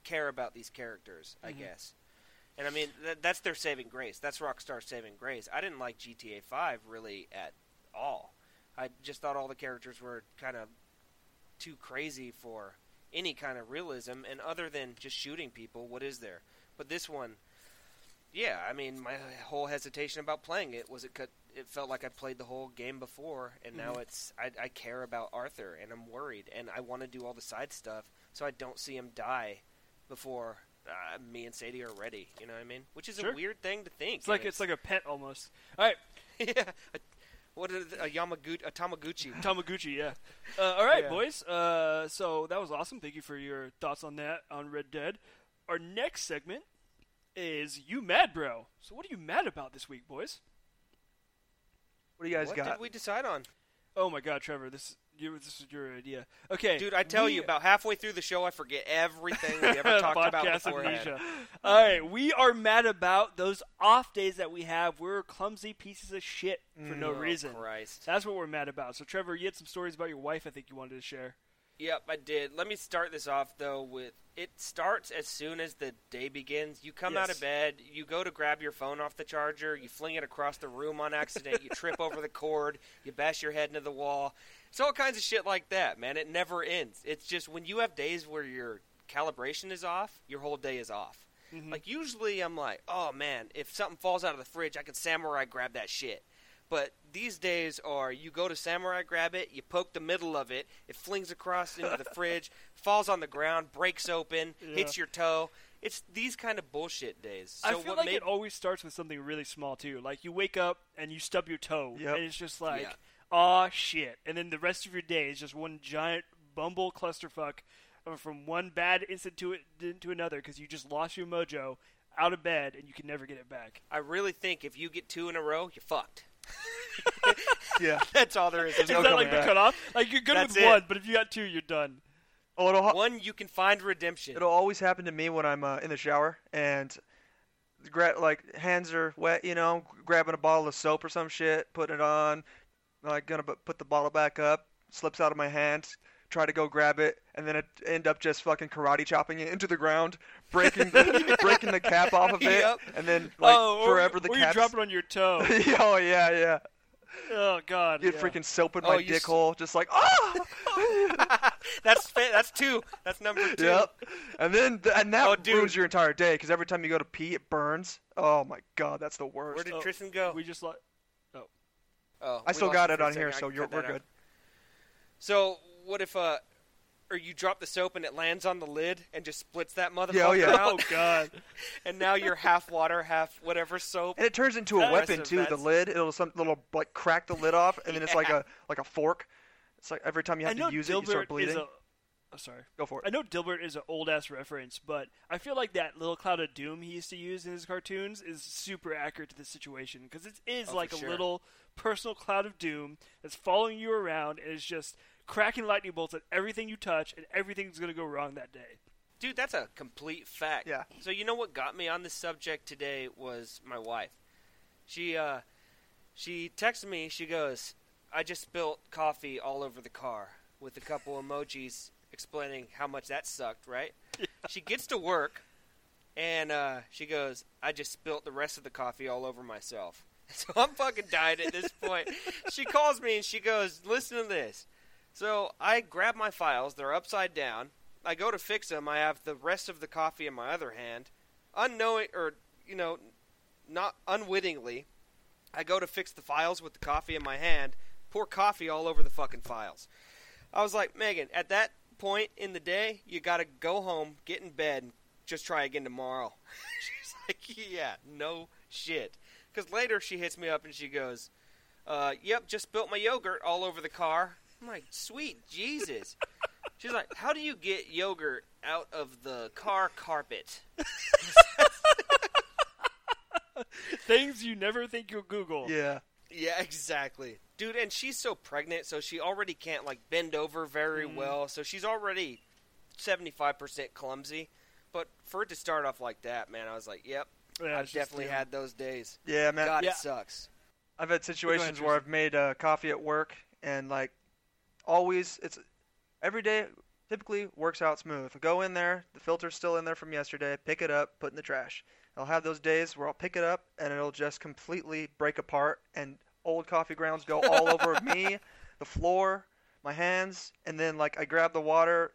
care about these characters. I Mhm. guess. And I mean that, that's their saving grace. That's Rockstar's saving grace. I didn't like GTA 5 really at all. I just thought all the characters were kind of too crazy for any kind of realism and other than just shooting people what is there but this one yeah i mean my whole hesitation about playing it was it cut it felt like i played the whole game before and now Mhm. it's I, I care about arthur and i'm worried and i want to do all the side stuff so i don't see him die before uh, me and sadie are ready you know what i mean which is Sure. a weird thing to think It's like and it's like a pet almost. All right, yeah a, what is a yamaguchi a tamaguchi Tamaguchi, yeah. Uh, all right, Yeah. boys. Uh, so that was awesome. Thank you for your thoughts on that on Red Dead. Our next segment is you mad, bro. So what are you mad about this week, boys? What do you guys got? what got? did we decide on Oh my God, Trevor, this you, this is your idea. Okay, Dude, I tell we- you, about halfway through the show, I forget everything we ever talked about Podcast beforehand. All right, we are mad about those off days that we have. We're clumsy pieces of shit for no mm, Oh, reason. Christ. That's what we're mad about. So, Trevor, you had some stories about your wife. I think you wanted to share. Yep, I did. Let me start this off though with it starts as soon as the day begins. You come out of bed, you go to grab your phone off the charger, you fling it across the room on accident, you trip over the cord, you bash your head into the wall. It's all kinds of shit like that, man. It never ends. It's just when you have days where your calibration is off, your whole day is off. Mhm. Like usually I'm like, "Oh man, if something falls out of the fridge, I can samurai grab that shit." But these days are you go to Samurai, grab it, you poke the middle of it, it flings across into the fridge, falls on the ground, breaks open, Yeah. hits your toe. It's these kind of bullshit days. So I feel what like made it always starts with something really small too. Like you wake up and you stub your toe, Yep. and it's just like, Yeah. aw shit. And then the rest of your day is just one giant bumble clusterfuck from one bad incident to it to another because you just lost your mojo out of bed and you can never get it back. I really think if you get two in a row, you're fucked. Yeah. That's all there is. There's Is no that coming like the cutoff? Like you're good That's with it. one, but if you got two, you're done. Oh, it'll, ha- One you can find redemption. it'll always happen to me when I'm uh, in the shower and gra- like hands are wet, you know, grabbing a bottle of soap or some shit, putting it on, like gonna bu- put the bottle back up, slips out of my hand, try to go grab it, and then it end up just fucking karate chopping it into the ground, breaking the breaking the cap off of it, Yep. and then like oh, or, forever the or cap. you drop it on your toe. oh yeah, yeah. oh god. Get yeah. freaking soap in Oh, my you dick s- hole, just like ah. that's fa- that's two. That's number two. Yep. And then th- and that Oh, dude. ruins your entire day because every time you go to pee, it burns. Oh my god, that's the worst. Where did Oh, Tristan go? We just like oh, oh I still got it on here, so you're, we're that out. good. So what if uh, or you drop the soap and it lands on the lid and just splits that motherfucker Yeah, oh, yeah. oh god. and now you're half water, half whatever soap. And it turns into a weapon impressive, too. The lid, it'll some little like crack the lid off, and then it's like a like a fork. It's like every time you have to use it, you start bleeding. a. Oh, sorry. Go for it. I know Dilbert is an old ass reference, but I feel like that little cloud of doom he used to use in his cartoons is super accurate to this situation because it is Oh, like a sure. little personal cloud of doom that's following you around and is just cracking lightning bolts at everything you touch, and everything's gonna go wrong that day. Dude, that's a complete fact. Yeah. So you know what got me on this subject today was my wife. She uh she texted me, she goes, I just spilt coffee all over the car with a couple emojis explaining how much that sucked, right? She gets to work and uh she goes, I just spilt the rest of the coffee all over myself. So I'm fucking dying at this point. she calls me and she goes, Listen to this. So I grab my files, they're upside down. I go to fix them. I have the rest of the coffee in my other hand. Unknowing, or, you know, not unwittingly, I go to fix the files with the coffee in my hand, pour coffee all over the fucking files. I was like, Megan, at that point in the day, you gotta go home, get in bed, and just try again tomorrow. She's like, yeah, no shit. Because later she hits me up and she goes, uh, yep, just spilt my yogurt all over the car. I'm like, sweet Jesus. She's like, how do you get yogurt out of the car carpet? Things you never think you'll Google. Yeah. Yeah, exactly. Dude, and she's so pregnant, so she already can't, like, bend over very Mm. well. So she's already 75% clumsy. But for it to start off like that, man, I was like, yep, Yeah, I've definitely had those days. Yeah, man. God, Yeah. it sucks. I've had situations Tristan. where I've made uh, coffee at work, and like always, it's every day. Typically works out smooth. I go in there, the filter's still in there from yesterday. Pick it up, put in the trash. I'll have those days where I'll pick it up and it'll just completely break apart, and old coffee grounds go all over me, the floor, my hands, and then like I grab the water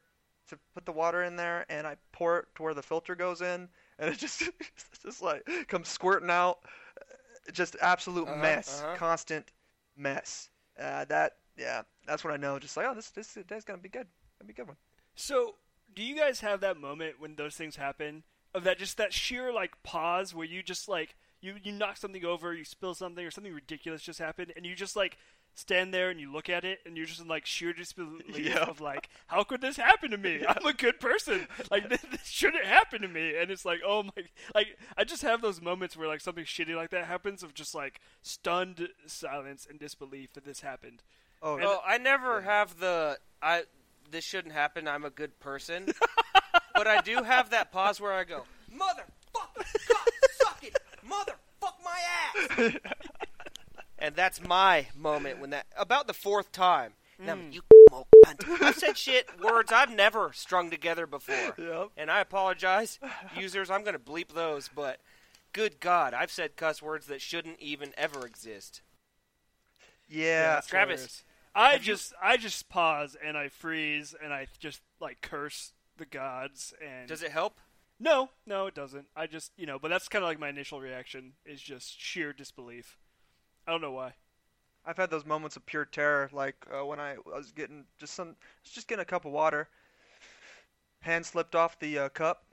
to put the water in there, and I pour it to where the filter goes in, and it just it's just like comes squirting out. Just absolute Uh-huh, mess, uh-huh. constant mess. Uh, that yeah, that's when I know. Just like oh, this this day's gonna be good. Gonna be a good one. So, do you guys have that moment when those things happen? Of that, just that sheer like pause where you just like you you knock something over, you spill something, or something ridiculous just happened, and you just like stand there and you look at it, and you're just in like sheer disbelief Yeah. of like, how could this happen to me? I'm a good person. Like this, this shouldn't happen to me. And it's like, oh my, like I just have those moments where like something shitty like that happens of just like stunned silence and disbelief that this happened. Oh, And- Oh, I never have the I. This shouldn't happen. I'm a good person, but I do have that pause where I go, "Motherfucker, God, suck it, motherfuck my ass," and that's my moment when that about the fourth time. Now, mm. you. I've said shit words I've never strung together before, Yep. and I apologize, users. I'm gonna bleep those, but good God, I've said cuss words that shouldn't even ever exist. yeah. that's Travis. I have you- just I just pause and I freeze and I just like curse the gods and Does it help? No, no, it doesn't. I just you know, but that's kind of like my initial reaction is just sheer disbelief. I don't know why. I've had those moments of pure terror, like uh, when I was getting just some, just getting a cup of water. Hand slipped off the uh, cup,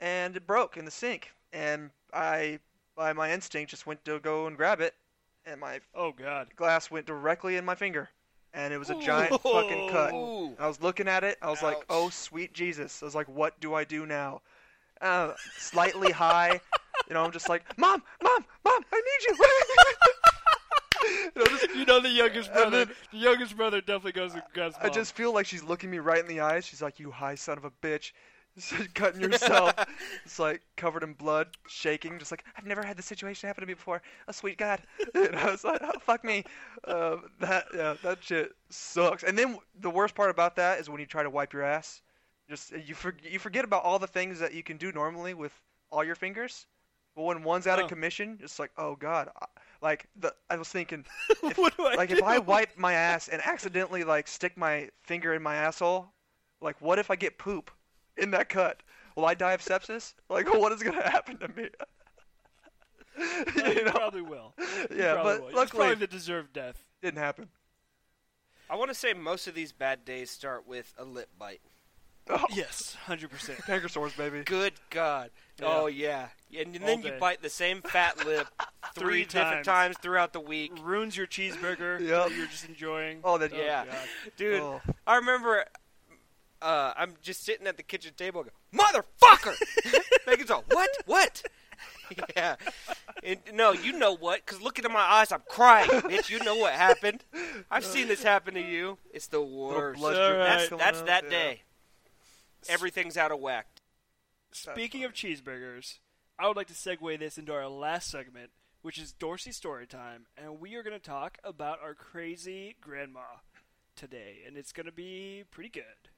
and it broke in the sink. And I, by my instinct, just went to go and grab it, and my Oh God. glass went directly in my finger, and it was a giant fucking cut. Ooh. I was looking at it. I was like, "Oh, sweet Jesus!" I was like, "What do I do now?" Uh, slightly high, you know. I'm just like, "Mom, mom, mom, I need you." You know, just- You know the youngest brother. then- the youngest brother definitely goes and grabs. I just feel like she's looking me right in the eyes. She's like, "You high son of a bitch." Cutting yourself. it's like covered in blood, shaking, just like I've never had this situation happen to me before. Oh sweet God! And I was like, oh, "Fuck me." Um, that yeah, that shit sucks. And then the worst part about that is when you try to wipe your ass, just you for, you forget about all the things that you can do normally with all your fingers. But when one's out Oh. of commission, it's like, oh God! I- Like the I was thinking, if- what do I like do? if I wipe my ass and accidentally like stick my finger in my asshole, like what if I get poop in that cut? Will I die of sepsis? Like what is gonna happen to me? Well, you you know? probably will. You Yeah, probably but will. It's luckily probably the deserved death. didn't happen. I want to say most of these bad days start with a lip bite. Oh, Yes, hundred percent. canker baby. Good God. Yeah. Oh yeah. And, and then All you bite the same fat lip three Three different times. times throughout the week. Ruins your cheeseburger Yep. that you're just enjoying. Oh, that Yeah. Oh, God. Dude, Oh. I remember uh, I'm just sitting at the kitchen table and go, Motherfucker! Megan's all, What? What? yeah. And, no, you know what? Because looking at my eyes, I'm crying. Bitch, you know what happened. I've seen this happen to you. It's the worst. blood drip That's, that's that yeah. day. Everything's out of whack. Speaking of cheeseburgers, I would like to segue this into our last segment, which is Dorsey story time, and we are going to talk about our crazy grandma today, and it's going to be pretty good.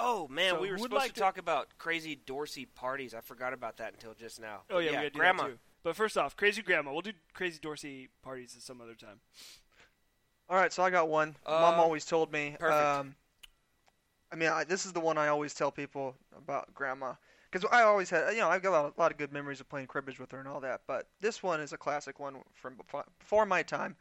Oh man, So we were supposed like to, to- talk about crazy Dorsey parties. I forgot about that until just now. Oh yeah, yeah we gotta do grandma. that too. But first off, crazy grandma. We'll do crazy Dorsey parties at some other time. All right, so I got one. Mom Uh, always told me. perfect. Um, I mean, I, this is the one I always tell people about grandma because I always had, you know, I've got a lot, a lot of good memories of playing cribbage with her and all that. But this one is a classic one from befo- before my time.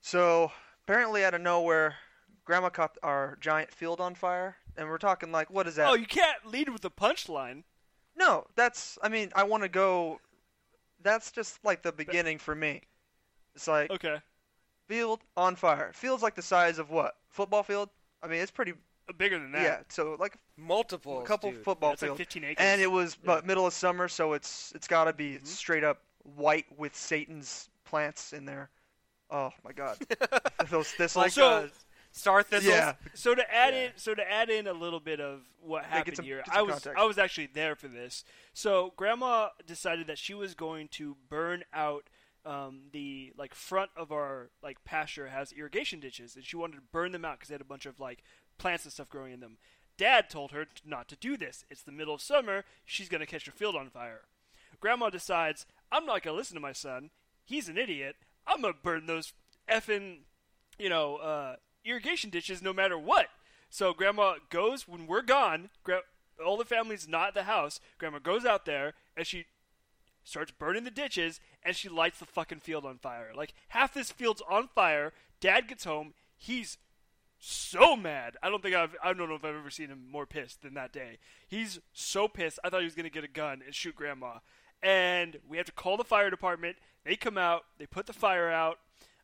So apparently, out of nowhere, grandma caught our giant field on fire, and we're talking like, what is that? Oh, you can't lead with a punchline. No, that's. I mean, I want to go. That's just like the beginning for me. It's like Okay, field on fire. Field's like the size of what? Football field? I mean, it's pretty. Uh, bigger than that. Yeah. So like Multiple. a couple dude. football That's like 15 acres. and it was Yeah. but middle of summer, so it's it's got to be Mhm. straight up white with Satan's plants in there. Oh my God, those thistles. Like So- star thistles. yeah. So to add Yeah. in, so to add in a little bit of what happened some- here, I was context. I was actually there for this. So Grandma decided that she was going to burn out um, the like front of our like pasture has irrigation ditches, and she wanted to burn them out because they had a bunch of like plants and stuff growing in them. Dad told her not to do this. It's the middle of summer. She's gonna catch her field on fire. Grandma decides I'm not gonna listen to my son. He's an idiot. I'm gonna burn those effing you know, uh, irrigation ditches no matter what. So grandma goes when we're gone. Gra- all the family's not at the house. Grandma goes out there and she starts burning the ditches and she lights the fucking field on fire. Like half this field's on fire. Dad gets home. He's so mad. I don't think I've I don't know if I've ever seen him more pissed than that day. He's so pissed. I thought he was gonna get a gun and shoot grandma. And we have to call the fire department. They come out. They put the fire out.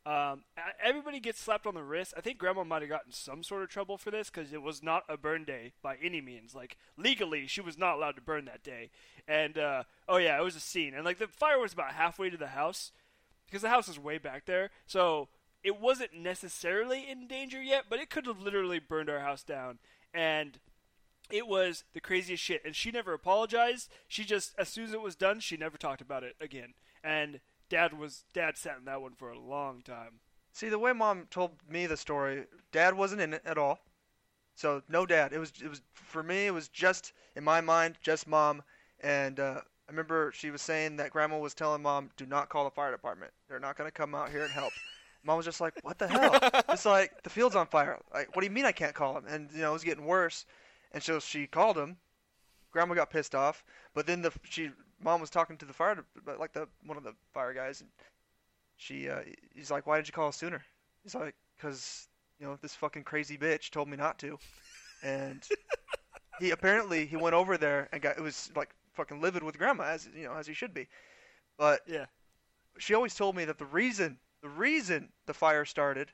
Um, everybody gets slapped on the wrist. I think Grandma might have gotten some sort of trouble for this because it was not a burn day by any means. Like legally, she was not allowed to burn that day. And uh, oh yeah, it was a scene. And like the fire was about halfway to the house because the house is way back there. So it wasn't necessarily in danger yet, but it could have literally burned our house down. And it was the craziest shit. And she never apologized. She just, as soon as it was done, she never talked about it again. And dad was dad sat in that one for a long time. See the way mom told me the story, dad wasn't in it at all. So no dad. It was it was for me. It was just in my mind, just mom. And uh, I remember she was saying that grandma was telling mom, "Do not call the fire department. They're not going to come out here and help." Mom was just like, "What the hell?" it's like the field's on fire. Like, what do you mean I can't call him? And you know it was getting worse. And so she called him. Grandma got pissed off, but then the she mom was talking to the fire, like the one of the fire guys, and she uh, he's like, why didn't you call us sooner? He's like, cause you know this fucking crazy bitch told me not to, and he apparently he went over there and got it was like fucking livid with grandma as you know as he should be, but Yeah. she always told me that the reason the reason the fire started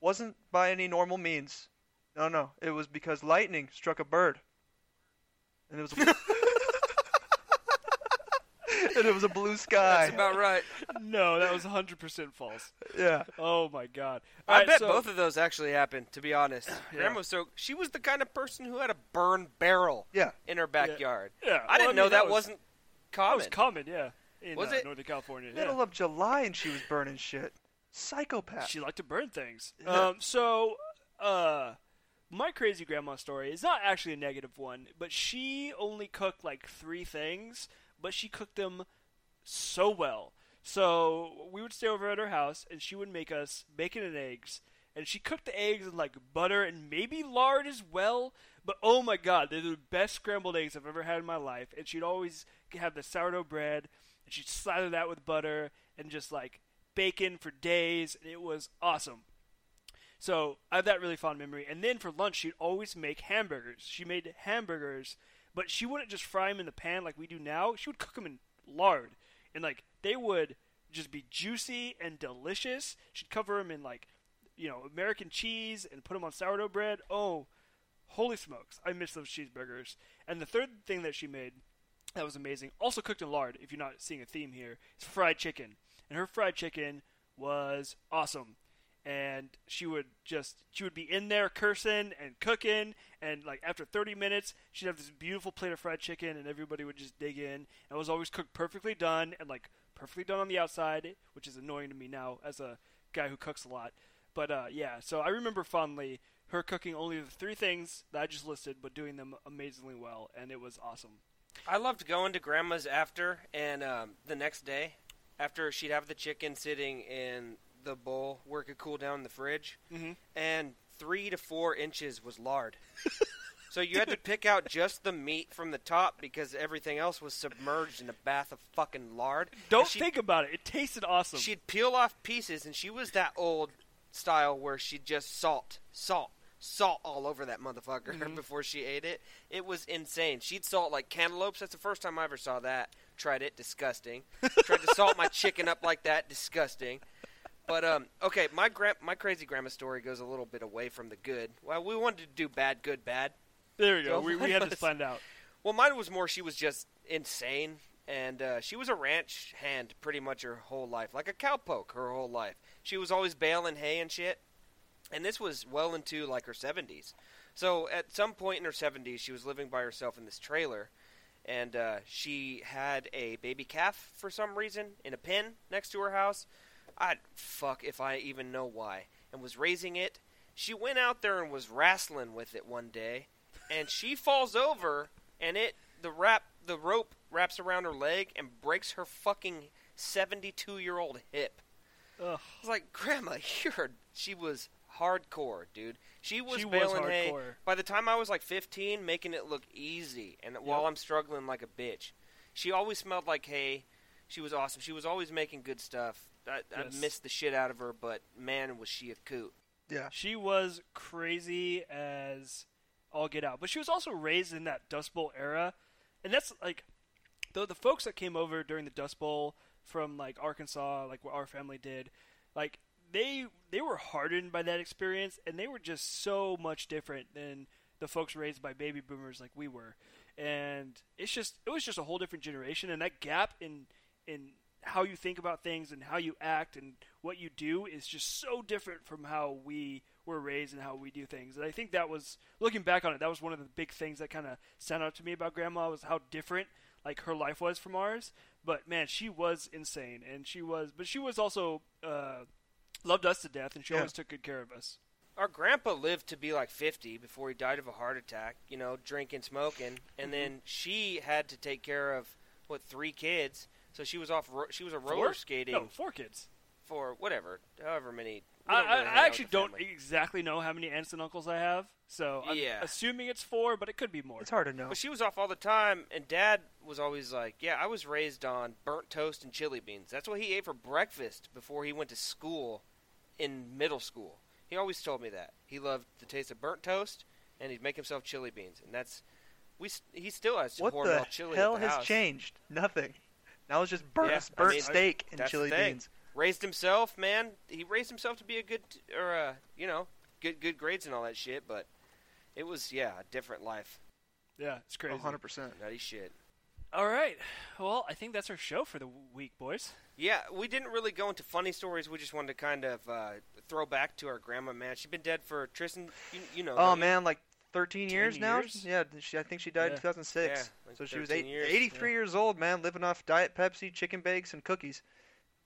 wasn't by any normal means. No, no, it was because lightning struck a bird, and it was. A and it was a blue sky. That's about right. no, that was 100% false. yeah. Oh my god. I Alright, bet so- both of those actually happened. To be honest, Yeah. Grandma was so she was the kind of person who had a burn barrel Yeah. in her backyard. Yeah. I didn't well, know mean, that, was, wasn't That common. was common, yeah. In Was uh, it? Northern California. Middle yeah. of July and she was burning shit. Psychopath. She liked to burn things. Yeah. Um, so, uh, my crazy grandma story is not actually a negative one, but she only cooked like three things, but she cooked them so well. So we would stay over at her house, and she would make us bacon and eggs, and she cooked the eggs in like butter and maybe lard as well. But oh my god, they're the best scrambled eggs I've ever had in my life. And she'd always have the sourdough bread, and she'd slather that with butter and just like bacon for days, and it was awesome. So I have that really fond memory. And then for lunch, she'd always make hamburgers. She made hamburgers, but she wouldn't just fry them in the pan like we do now. She would cook them in lard, and like they would just be juicy and delicious. She'd cover them in like you know American cheese and put them on sourdough bread. Oh, holy smokes! I miss those cheeseburgers. And the third thing that she made that was amazing, also cooked in lard. If you're not seeing a theme here, is fried chicken. And her fried chicken was awesome and she would just she would be in there cursing and cooking and like after 30 minutes she'd have this beautiful plate of fried chicken and everybody would just dig in and it was always cooked perfectly done and like perfectly done on the outside which is annoying to me now as a guy who cooks a lot. But uh, yeah so i remember fondly her cooking only the three things that i just listed but doing them amazingly well and it was awesome. I loved going to grandma's after, and um, the next day, after she'd have the chicken sitting in the bowl where it could cool down in the fridge, Mhm. and three to four inches was lard. so you had to pick out just the meat from the top because everything else was submerged in a bath of fucking lard. don't think about it it tasted awesome She'd peel off pieces, and she was that old style where she'd just salt, salt, salt all over that motherfucker Mhm. before she ate it. It was insane. She'd salt like cantaloupes. That's the first time I ever saw that. Tried it, disgusting. Tried to salt my chicken up like that, disgusting. But um, okay, my gra- my crazy grandma story goes a little bit away from the good. Well, we wanted to do bad, good, bad. there we go we, we had this was- planned out Well, mine was more she was just insane, and uh, she was a ranch hand pretty much her whole life, like a cowpoke her whole life. She was always baling hay and shit, and this was well into like her 70s. So at some point in her 70s, she was living by herself in this trailer, and uh, she had a baby calf for some reason in a pen next to her house. I'd fuck if I even know why, and was raising it. She went out there and was wrestling with it one day, and she falls over, and it the wrap the rope wraps around her leg and breaks her fucking 72 year old hip. Ugh. I was like, Grandma, you're. She was hardcore, dude. She was She was hay. By the time I was like 15, making it look easy, and while I'm struggling like a bitch, she always smelled like hay. She was awesome. She was always making good stuff. I, I missed the shit out of her, but man, was she a coot. Yeah. She was crazy as all get out, but she was also raised in that Dust Bowl era, and that's like the the folks that came over during the Dust Bowl from like Arkansas, like what our family did, like they they were hardened by that experience, and they were just so much different than the folks raised by baby boomers like we were, and it's just it was just a whole different generation, and that gap in in how you think about things and how you act and what you do is just so different from how we were raised and how we do things. And I think that was looking back on it, that was one of the big things that kind of stand out to me about grandma was how different like her life was from ours. But man, she was insane and she was but she was also uh loved us to death and she Yeah. always took good care of us. Our grandpa lived to be like 50 before he died of a heart attack, you know, drinking, smoking, and Mhm. then she had to take care of what three kids. So she was off. Ro- she was a Four? roller skating No, four kids. for whatever, however many. I, I, really I actually don't family. exactly know how many aunts and uncles I have, so I'm Yeah. assuming it's four, but it could be more. It's hard to know. But she was off all the time, and Dad was always like, "Yeah, I was raised on burnt toast and chili beans. That's what he ate for breakfast before he went to school in middle school." He always told me that he loved the taste of burnt toast, and he'd make himself chili beans, and that's we. He still has What Hormel the chili hell at the has house. changed? Nothing. Now it's just burnt, Yeah, I burnt mean, steak and chili beans. Raised himself, man. He raised himself to be a good, or uh, you know, good good grades and all that shit. But it was yeah, a different life, Yeah, it's crazy. 100%. nutty shit. All right. Well, I think that's our show for the week, boys. Yeah, we didn't really go into funny stories. We just wanted to kind of uh, throw back to our grandma. Man, she's been dead for Tristan. You, you know. Oh don't you? man, like 13 years now. years? Yeah, she, I think she died Yeah. in 2006. Yeah, like so she was eight, years, 83 yeah. years old, man, living off diet Pepsi, chicken bakes, and cookies.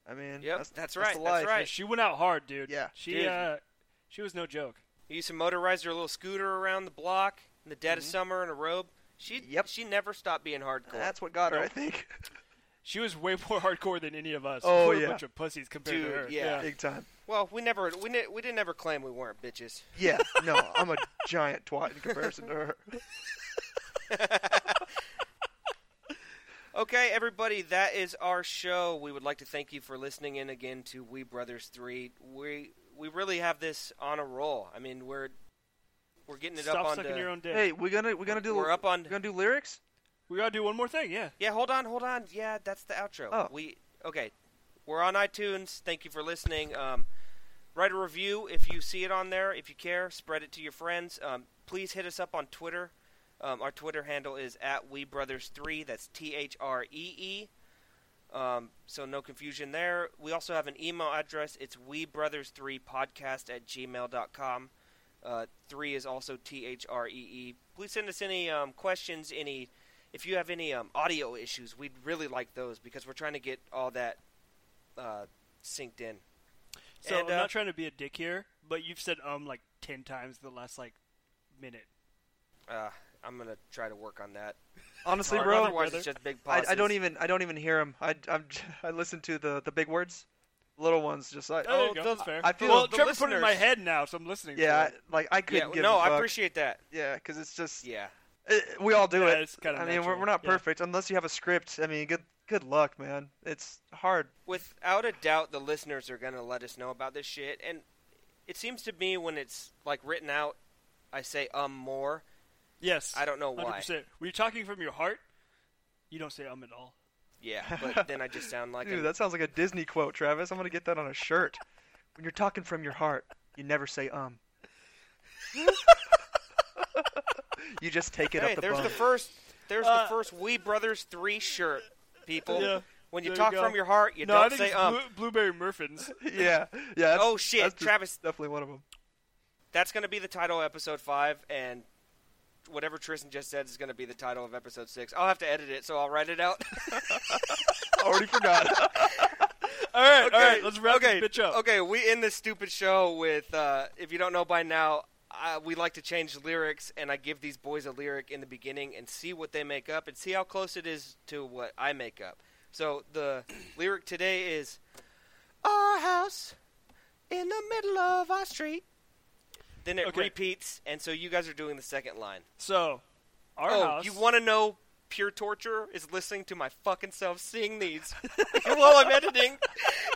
I mean, Yep, that's, that's right, that's life. right. She went out hard, dude. Yeah. She Dude. uh, she was no joke. He used to motorize her little scooter around the block in the dead of Mhm. summer in a robe. She Yep. she never stopped being hardcore. That's what got her, I think. She was way more hardcore than any of us. Oh, We're yeah. a bunch of pussies compared Dude, to her. yeah. Big time. Well, we never we ne- we didn't ever claim we weren't bitches. Yeah, no, I'm a giant twat in comparison to her. Okay, everybody, that is our show. We would like to thank you for listening in again to We Brothers Three. We we really have this on a roll. I mean, we're we're getting it Stop up on sucking the, your own dick. Hey, we're gonna we're gonna do we're up on we're gonna do lyrics? We gotta do one more thing. Yeah. Yeah, hold on, hold on. Yeah, that's the outro. Oh. We okay. We're on iTunes. Thank you for listening. Um, write a review if you see it on there. If you care, spread it to your friends. Um, please hit us up on Twitter. Um, our Twitter handle is at We Brothers Three. That's T H R E E. Um, so no confusion there. We also have an email address. It's We Brothers Three Podcast at gmail.com. Uh, three is also T H R E E. Please send us any um, questions, any if you have any um, audio issues, we'd really like those because we're trying to get all that uh, synced in. So And, I'm uh, not trying to be a dick here, but you've said um like ten times the last like minute. Uh, I'm gonna try to work on that. Honestly, bro, otherwise brother. it's just big I, pauses. I don't even I don't even hear him. I I'm, I listen to the the big words, little ones. Just like Oh, Oh, you go. the- That's fair. I feel- well, the Trevor put it in my head now, so I'm listening. yeah, to it. I- like I couldn't give no, a I fuck. appreciate that. Yeah, because it's just Yeah, eh, we all do Yeah, it. it's kinda I mean, we're, we're not yeah. perfect unless you have a script. I mean, good good luck, man. It's hard. without a doubt, the listeners are gonna let us know about this shit, and it seems to me when it's like written out, I say um more. Yes. I don't know Hundred why. percent. When you're talking from your heart, you don't say um at all. Yeah, but then I just sound like Dude, a, that sounds like a Disney quote, Travis. I'm gonna get that on a shirt. When you're talking from your heart, you never say um. you just take it hey, up the there's bum. the first, there's Uh, the first We Brothers Three shirt, people. Yeah. When you There talk go. from your heart, you no, don't think say it's um. blue, blueberry muffins. yeah, yeah. That's, Oh shit, that's Travis, definitely one of them. that's going to be the title of episode five, and whatever Tristan just said is going to be the title of episode six. I'll have to edit it, so I'll write it out. Already forgot. all right, okay, all right. Let's wrap okay, this bitch up. Okay, we end this stupid show with, uh, if you don't know by now, uh, we like to change lyrics, and I give these boys a lyric in the beginning and see what they make up and see how close it is to what I make up. So the lyric today is, "Our house in the middle of our street." Then it Okay. repeats, and so you guys are doing the second line. So, our oh, house. you want to know pure torture is listening to my fucking self sing these while I'm editing.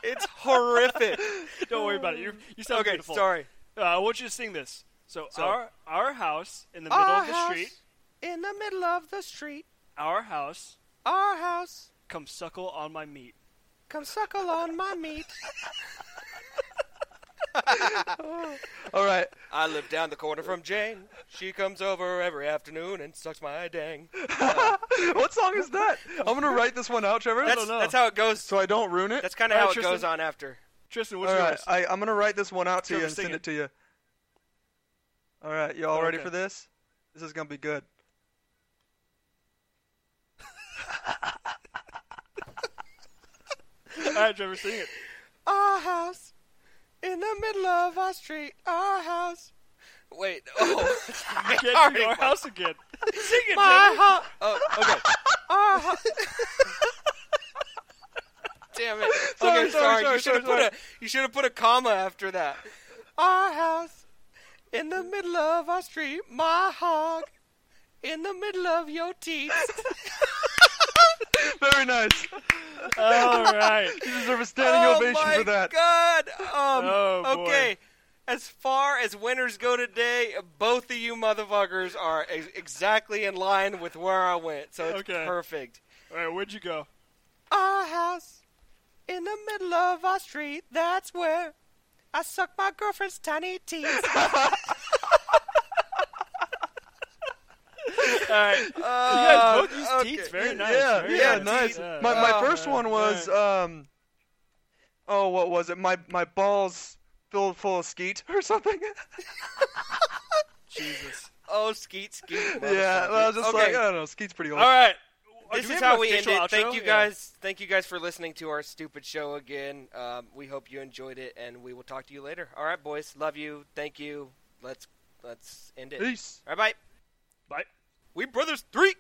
It's horrific. Don't worry about it. You you sound okay, beautiful. sorry. Uh, I want you to sing this. So, So- our our house in the middle of the house street. in the middle of the street. Our house. Our house. Come suckle on my meat. Come suckle on my meat. All right. I live down the corner from Jane. She comes over every afternoon and sucks my dang. what song is that? I'm gonna write this one out, Trevor. That's, don't know. that's how it goes. so I don't ruin it. That's kind of All how right, it goes Tristan. on after. Tristan, what's All right, yours? I, I'm gonna write this one out to Trevor, you and sing send it. it to you. All right, you all ready for this? This is gonna be good. I All right, Trevor, sing it. Our house in the middle of our street. Our house. Wait. Oh. You can't Already our house again. sing it, My Trevor. house. Oh, okay. Our house. Damn it. Sorry, okay, sorry, You sorry, should have put a. You should have put a comma after that. Our house in the middle of our street. My hog in the middle of your teeth. Very nice. All right. You deserve a standing oh ovation for that. god! Um, Oh, boy. okay. As far as winners go today, both of you motherfuckers are ex- exactly in line with where I went, so it's Okay. perfect. All right, where'd you go? Our house in the middle of our street, that's where I suck my girlfriend's tiny teeth. All right. You Uh, guys both used okay. teats. Very nice. Yeah, very yeah, nice. nice. Yeah. My my Oh, first one was um. Oh, what was it? My my balls filled full of skeet or something. Jesus. Oh, skeet, skeet. yeah, well, I was just okay. like, I don't know. Skeet's pretty old. All right. This is how we end official it. Thank outro? you Yeah. guys. Thank you guys for listening to our stupid show again. Um, we hope you enjoyed it, and we will talk to you later. All right, boys. Love you. Thank you. Let's let's end it. Peace. All right, bye. Bye. We brothers three.